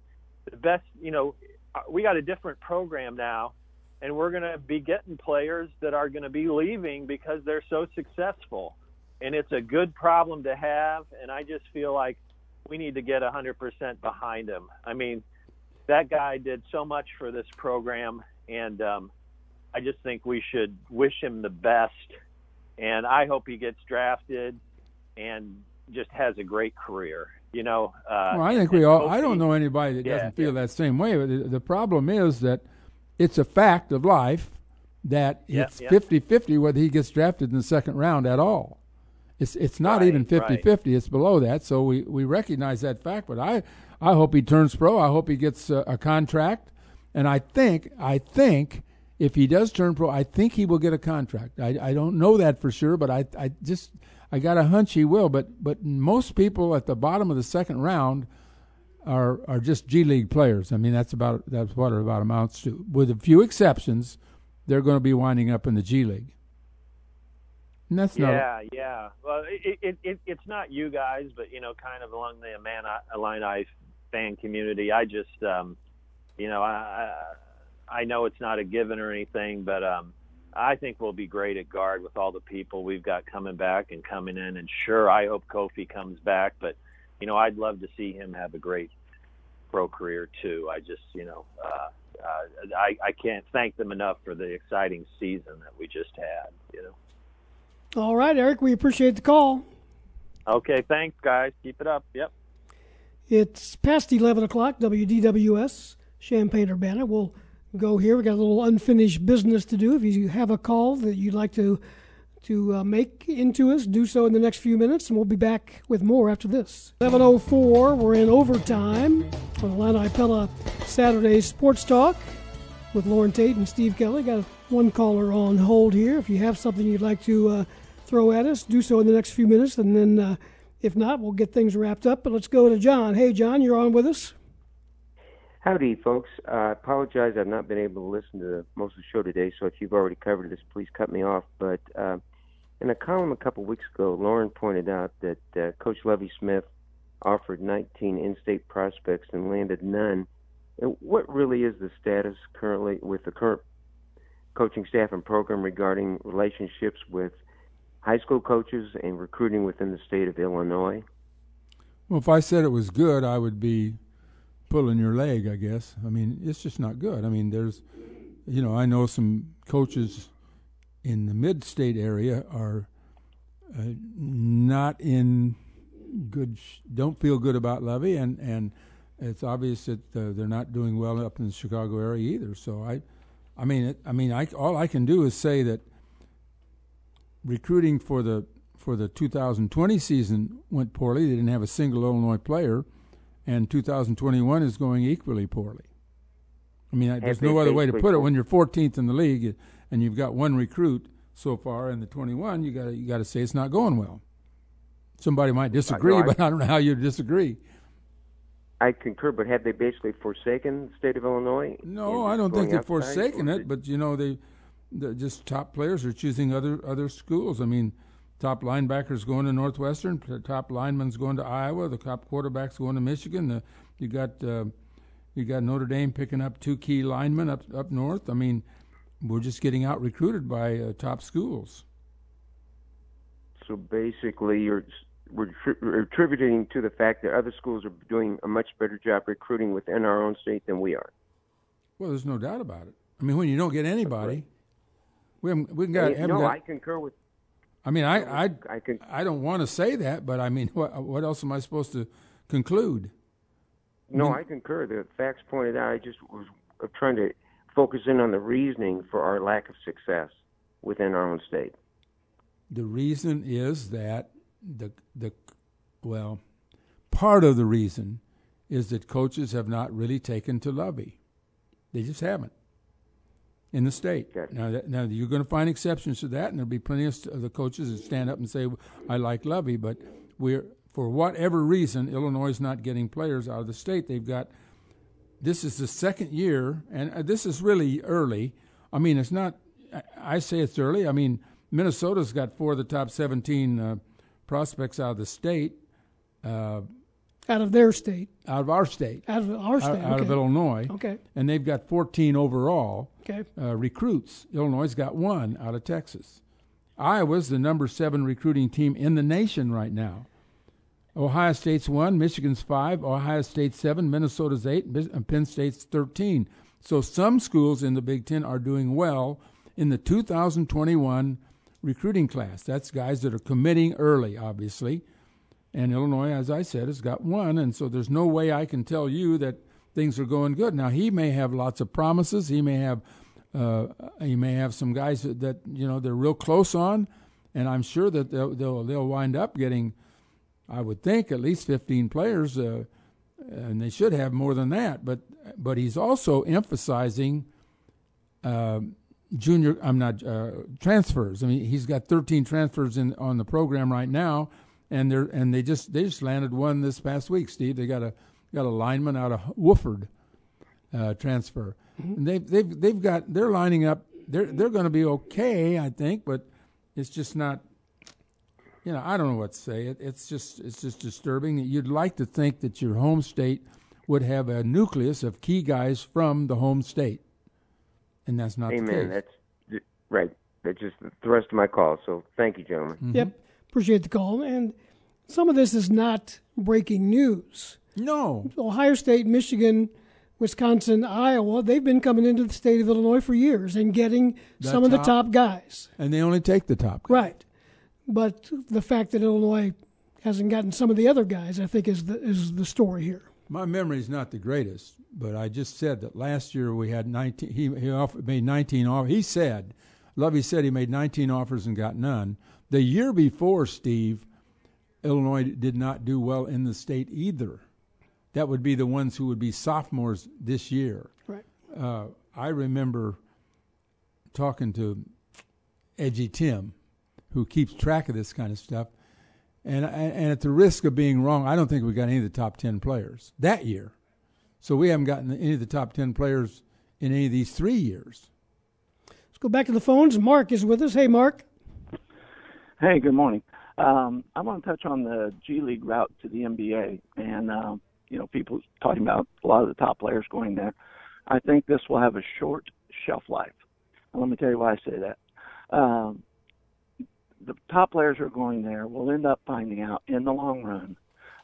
the best, you know, uh, we got a different program now and we're going to be getting players that are going to be leaving because they're so successful. And it's a good problem to have. And I just feel like we need to get 100% behind him. I mean, that guy did so much for this program, and um, I just think we should wish him the best. And I hope he gets drafted and just has a great career. You know, uh, Well, I think we all. I don't he- know anybody that Yeah, doesn't feel that same way. But the, the problem is that it's a fact of life that Yeah, it's yeah. 50-50 whether he gets drafted in the second round at all. It's it's not even 50-50. It's below that. So we, we recognize that fact. But I I hope he turns pro. I hope he gets a, a contract. And I think I think if he does turn pro, I think he will get a contract. I, I don't know that for sure, but I I just I got a hunch he will. But but most people at the bottom of the second round are are just G League players. I mean that's about that's what it about amounts to. With a few exceptions, they're going to be winding up in the G League. And that's not yeah, yeah. Well, it, it, it, it's not you guys, but you know, kind of along the man Illini fan community. I just, um, you know, I I know it's not a given or anything, but um, I think we'll be great at guard with all the people we've got coming back and coming in. And sure, I hope Kofi comes back, but you know, I'd love to see him have a great pro career too. I just, you know, uh, uh, I I can't thank them enough for the exciting season that we just had. You know. All right, Eric, we appreciate the call. Okay, thanks, guys. Keep it up. Yep. It's past 11 o'clock, WDWS, Champaign Urbana. We'll go here. We've got a little unfinished business to do. If you have a call that you'd like to to uh, make into us, do so in the next few minutes, and we'll be back with more after this. 7.04, we're in overtime on Illini Pella Saturday Sports Talk with Loren Tate and Steve Kelly. Got one caller on hold here. If you have something you'd like to uh, throw at us, do so in the next few minutes, and then uh, if not, we'll get things wrapped up. But let's go to John. Hey, John, you're on with us. Howdy, folks. Uh, I apologize. I've not been able to listen to most of the show today, so if you've already covered this, please cut me off. But uh, in a column a couple weeks ago, Loren pointed out that uh, Coach Lovie Smith offered 19 in-state prospects and landed none. And what really is the status currently with the current coaching staff and program regarding relationships with high school coaches and recruiting within the state of Illinois? Well, if I said it was good, I would be pulling your leg, I guess. I mean, it's just not good. I mean, there's, you know, I know some coaches in the mid state area are uh, not in good, sh- don't feel good about Lovie, and, and it's obvious that uh, they're not doing well up in the Chicago area either. So I, I mean, it, I mean, I, all I can do is say that recruiting for the for the 2020 season went poorly. They didn't have a single Illinois player, and 2021 is going equally poorly. I mean, Have there's no other way to put it. When you're 14th in the league and you've got one recruit so far in the 21, you got you got to say it's not going well. Somebody might disagree, I- but I don't know how you disagree. I concur, but have they basically forsaken the state of Illinois? No, I don't think they've outside, forsaken it, but you know they, the just top players are choosing other other schools. I mean, top linebackers going to Northwestern, the top linemen's going to Iowa, the top quarterbacks going to Michigan. The, you got uh, you got Notre Dame picking up two key linemen up up north. I mean, we're just getting out recruited by uh, top schools. So basically, you're we're tri- we're attributing to the fact that other schools are doing a much better job recruiting within our own state than we are. Well, there's no doubt about it. I mean, when you don't get anybody, we haven't we got, haven't no, got I concur with. I mean, I I I, can, I don't want to say that, but I mean, what what else am I supposed to conclude? No, mean- I concur. The facts pointed out. I just was trying to focus in on the reasoning for our lack of success within our own state. The reason is that the the well, part of the reason is that coaches have not really taken to Lovie. They just haven't in the state. Now, that, now you're going to find exceptions to that, and there'll be plenty of, the coaches that stand up and say, "I like Lovie," but we're for whatever reason, Illinois is not getting players out of the state. They've got this is the second year, and uh, this is really early. I mean, it's not. I- I say it's early. I mean, Minnesota's got four of the top 17 uh, prospects out of the state. Uh, Out of their state. out of our state. Out of our state, Out, out of. Illinois. Okay. And they've got 14 overall Okay. uh, recruits. Illinois' got one out of Texas. Iowa's the number seven recruiting team in the nation right now. Ohio State's one, Michigan's five, Ohio State's seven, Minnesota's eight, and Penn State's 13. So some schools in the Big Ten are doing well in the 2021 recruiting class. That's guys that are committing early, obviously. And Illinois, as I said, has got one, and so there's no way I can tell you that things are going good. Now he may have lots of promises. He may have uh, he may have some guys that, that you know they're real close on, and I'm sure that they'll they'll, they'll wind up getting, I would think, at least 15 players, uh, and they should have more than that. But but he's also emphasizing. Uh, junior, I'm not uh, transfers. I mean, he's got 13 transfers in on the program right now, and they're and they just they just landed one this past week. Steve, they got a got a lineman out of Wofford uh, transfer. And they've they've they've got they're lining up. They're they're going to be okay, I think, but it's just not. You know, I don't know what to say. It, it's just it's just disturbing. You'd like to think that your home state would have a nucleus of key guys from the home state, and that's not the Amen. case. That's right. That's just the rest of my call. So thank you, gentlemen. Yep. Appreciate the call. And some of this is not breaking news. No. Ohio State, Michigan, Wisconsin, Iowa, they've been coming into the state of Illinois for years and getting The some of the top- top guys. and they only take the top. Right. But the fact that Illinois hasn't gotten some of the other guys, I think, is the, is the story here. My memory is not the greatest, but I just said that last year we had 19. He he offered, made 19 offers. He said, Lovie said he made 19 offers and got none. The year before, Steve, Illinois did not do well in the state either. That would be the ones who would be sophomores this year. Right. Uh, I remember talking to Edgy Tim, who keeps track of this kind of stuff. And, and at the risk of being wrong, I don't think we got any of the top 10 players that year. So we haven't gotten any of the top 10 players in any of these three years. Let's go back to the phones. Mark is with us. Hey, Mark. Hey, good morning. Um, I want to touch on the G League route to the NBA, and um, you know, people talking about a lot of the top players going there. I think this will have a short shelf life. Let me tell you why I say that. Um, the top players who are going there will end up finding out in the long run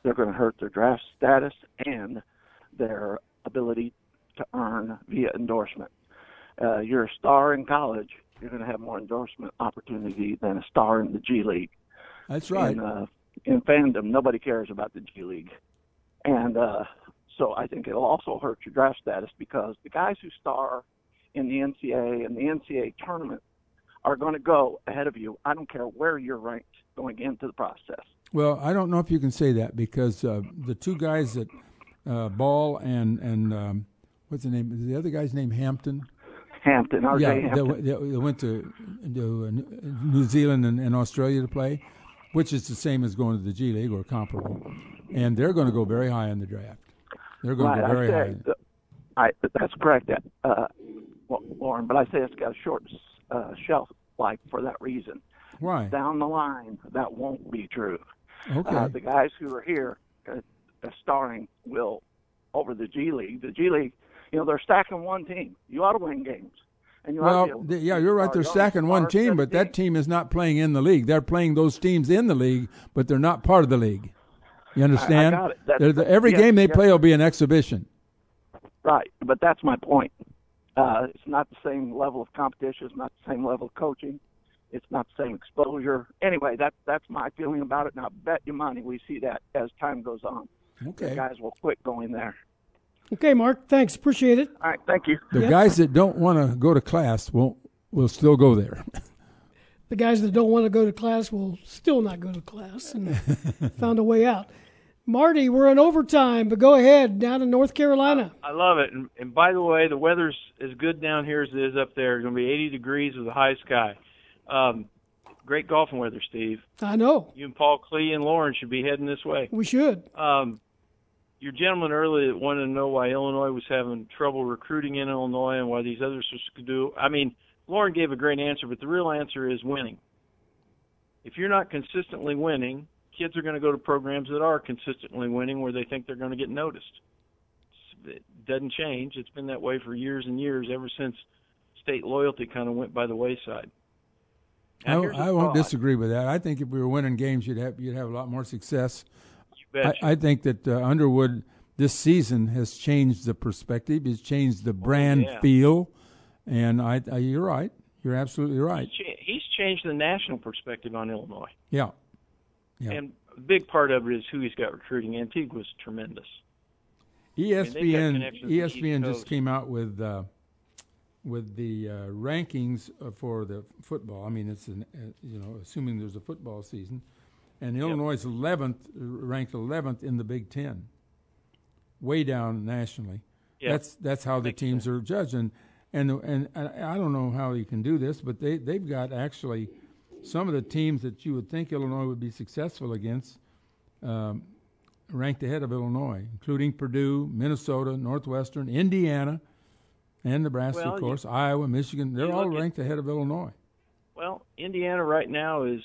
they're going to hurt their draft status and their ability to earn via endorsement. Uh, you're a star in college, you're going to have more endorsement opportunity than a star in the G League. That's right. In, uh, in fandom, nobody cares about the G League, and uh, so I think it'll also hurt your draft status because the guys who star in the NCAA and the NCAA tournament are going to go ahead of you. I don't care where you're ranked going into the process. Well, I don't know if you can say that because uh, the two guys that uh, Ball and and um, what's the name? Is The other guy's name Hampton. Hampton, yeah, Hampton. They, they, went to, to uh, New Zealand and, and Australia to play, which is the same as going to the G League or comparable, and they're going to go very high in the draft. They're going right, to go very I high. I, that's correct, uh, Loren. But I say it's got a short uh, shelf life for that reason. Right Down the line, that won't be true. Okay. Uh, the guys who are here uh, uh, starring will over the G League. The G League, you know, they're stacking one team. You ought to win games. And you Well, be able th- to yeah, you're right. They're stacking one team, but that team is not playing in the league. They're playing those teams in the league, but they're not part of the league. You understand? got it. The- every yes, game they yes. play will be an exhibition. Right, but that's my point. Uh, it's not the same level of competition. It's not the same level of coaching. It's not the same exposure. Anyway, that's that's my feeling about it. Now, bet you money we see that as time goes on. Okay. The guys will quit going there. Okay, Mark. Thanks. Appreciate it. All right. Thank you. The guys that don't want to go to class won't will still go there. The guys that don't want to go to class will still not go to class and found a way out. Marty, we're in overtime, but go ahead down in North Carolina. I love it. And, and by the way, the weather's as good down here as it is up there. It's going to be 80 degrees with a high sky. Um, great golfing weather, Steve. I know. You and Paul Klee and Loren should be heading this way. We should. Um, your gentleman earlier that wanted to know why Illinois was having trouble recruiting in Illinois and why these others could do. I mean, Loren gave a great answer, but the real answer is winning. If you're not consistently winning, kids are going to go to programs that are consistently winning where they think they're going to get noticed. It doesn't change. It's been that way for years and years, ever since state loyalty kind of went by the wayside. I, Now, a I won't disagree with that. I think if we were winning games, you'd have you'd have a lot more success. I. I think that uh, Underwood this season has changed the perspective. He's changed the brand Oh, yeah. feel, and I, I you're right. You're absolutely right. He's cha- He's changed the national perspective on Illinois. Yeah. Yeah. And a big part of it is who he's got recruiting. Antigua's tremendous. mean, they've ESPN ESPN just came out with uh, with the uh, rankings uh, for the football. I mean, it's an, uh, you know assuming there's a football season, and Illinois is 11th, ranked 11th in the Big Ten, way down nationally. Yeah. That's that's how the teams are judged, and and and I don't know how you can do this, but they they've got actually some of the teams that you would think Illinois would be successful against. Um, ranked ahead of Illinois, including Purdue, Minnesota, Northwestern, Indiana, and Nebraska, Well, of you- course, Iowa, Michigan. They're all look at- ranked ahead of Illinois. Well, Indiana right now is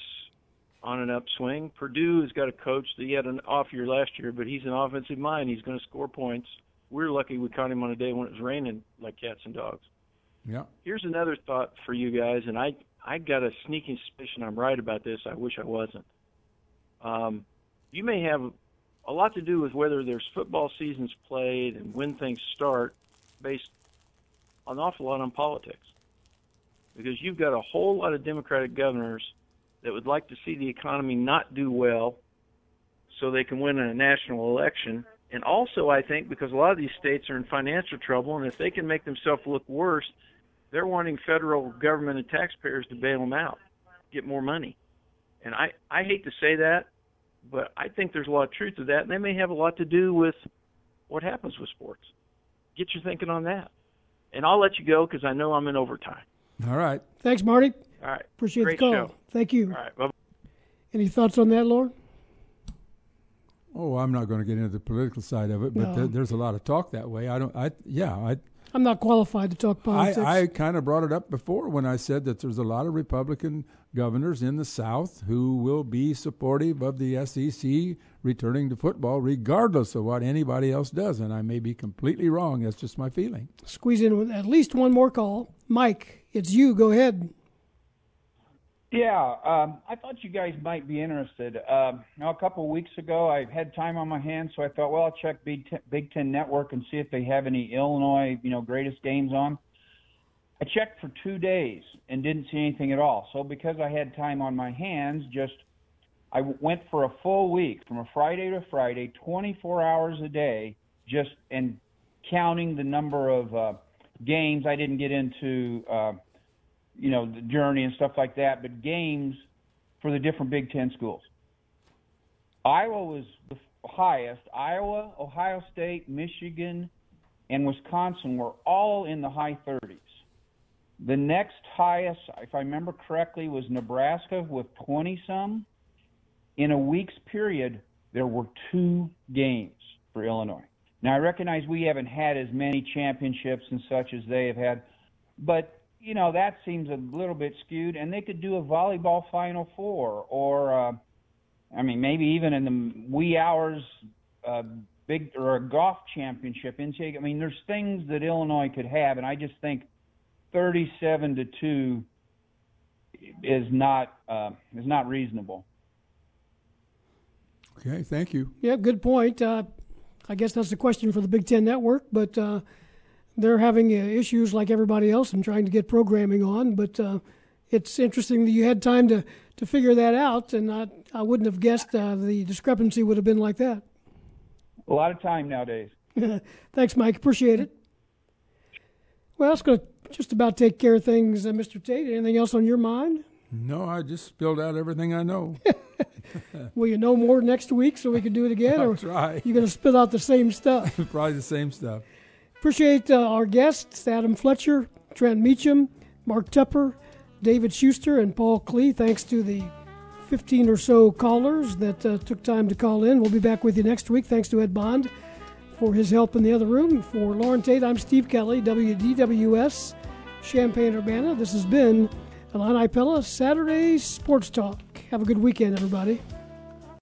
on an upswing. Purdue has got a coach that he had an off year last year, but he's an offensive mind. He's going to score points. We're lucky we caught him on a day when it was raining like cats and dogs. Yeah. Here's another thought for you guys, and I I got a sneaking suspicion I'm right about this. I wish I wasn't. Um, you may have a lot to do with whether there's football seasons played and when things start, based an awful lot on politics. Because you've got a whole lot of Democratic governors that would like to see the economy not do well, so they can win a national election. And also, I think because a lot of these states are in financial trouble, and if they can make themselves look worse, they're wanting federal government and taxpayers to bail them out, get more money. And I, I hate to say that, but I think there's a lot of truth to that, and they may have a lot to do with what happens with sports. Get your thinking on that. And I'll let you go because I know I'm in overtime. All right. Thanks, Marty. All right. Appreciate Great the call. show. Thank you. All right. Bye. Any thoughts on that, Loren? Oh, I'm not going to get into the political side of it, but No. there, there's a lot of talk that way. I don't. I yeah. I I'm not qualified to talk politics. I, I kind of brought it up before when I said that there's a lot of Republican governors in the South who will be supportive of the SEC returning to football, regardless of what anybody else does. And I may be completely wrong. That's just my feeling. Squeeze in with at least one more call. Mike, it's you. Go ahead. Yeah, um, I thought you guys might be interested. Now, a couple of weeks ago, I had time on my hands, so I thought, well, I'll check Big Ten, Big Ten Network and see if they have any Illinois, you know, greatest games on. I checked for two days and didn't see anything at all. So because I had time on my hands, just I went for a full week from a Friday to Friday, 24 hours a day, just and counting the number of uh, games. I didn't get into. Uh, you know, the journey and stuff like that, but games for the different Big Ten schools. Iowa was the highest. Iowa, Ohio State, Michigan, and Wisconsin were all in the high 30s. The next highest, if I remember correctly, was Nebraska with 20 some. In a week's period, there were two games for Illinois. Now, I recognize we haven't had as many championships and such as they have had, but you know that seems a little bit skewed, and they could do a volleyball Final Four, or uh, I mean maybe even in the wee hours, uh, big or a golf championship. NCAA. I mean, there's things that Illinois could have, and I just think 37 to two is not uh, is not reasonable. Okay, thank you. Yeah, good point. Uh, I guess that's a question for the Big Ten Network, but uh, they're having uh, issues like everybody else and trying to get programming on. But uh, it's interesting that you had time to, to figure that out, and I, I wouldn't have guessed uh, the discrepancy would have been like that. A lot of time nowadays. Thanks, Mike. Appreciate it. Well, that's going to just about take care of things, uh, Mr. Tate. Anything else on your mind? No, I just spilled out everything I know. Will you know more next week so we can do it again? I'll or try. You going to spill out the same stuff? Probably the same stuff. Appreciate uh, our guests, Adam Fletcher, Trent Meacham, Mark Tupper, David Schuster, and Paul Klee. Thanks to the 15 or so callers that uh, took time to call in. We'll be back with you next week. Thanks to Ed Bond for his help in the other room. For Loren Tate, I'm Steve Kelly, WDWS, Champaign Urbana. This has been Illini Pella Saturday Sports Talk. Have a good weekend, everybody.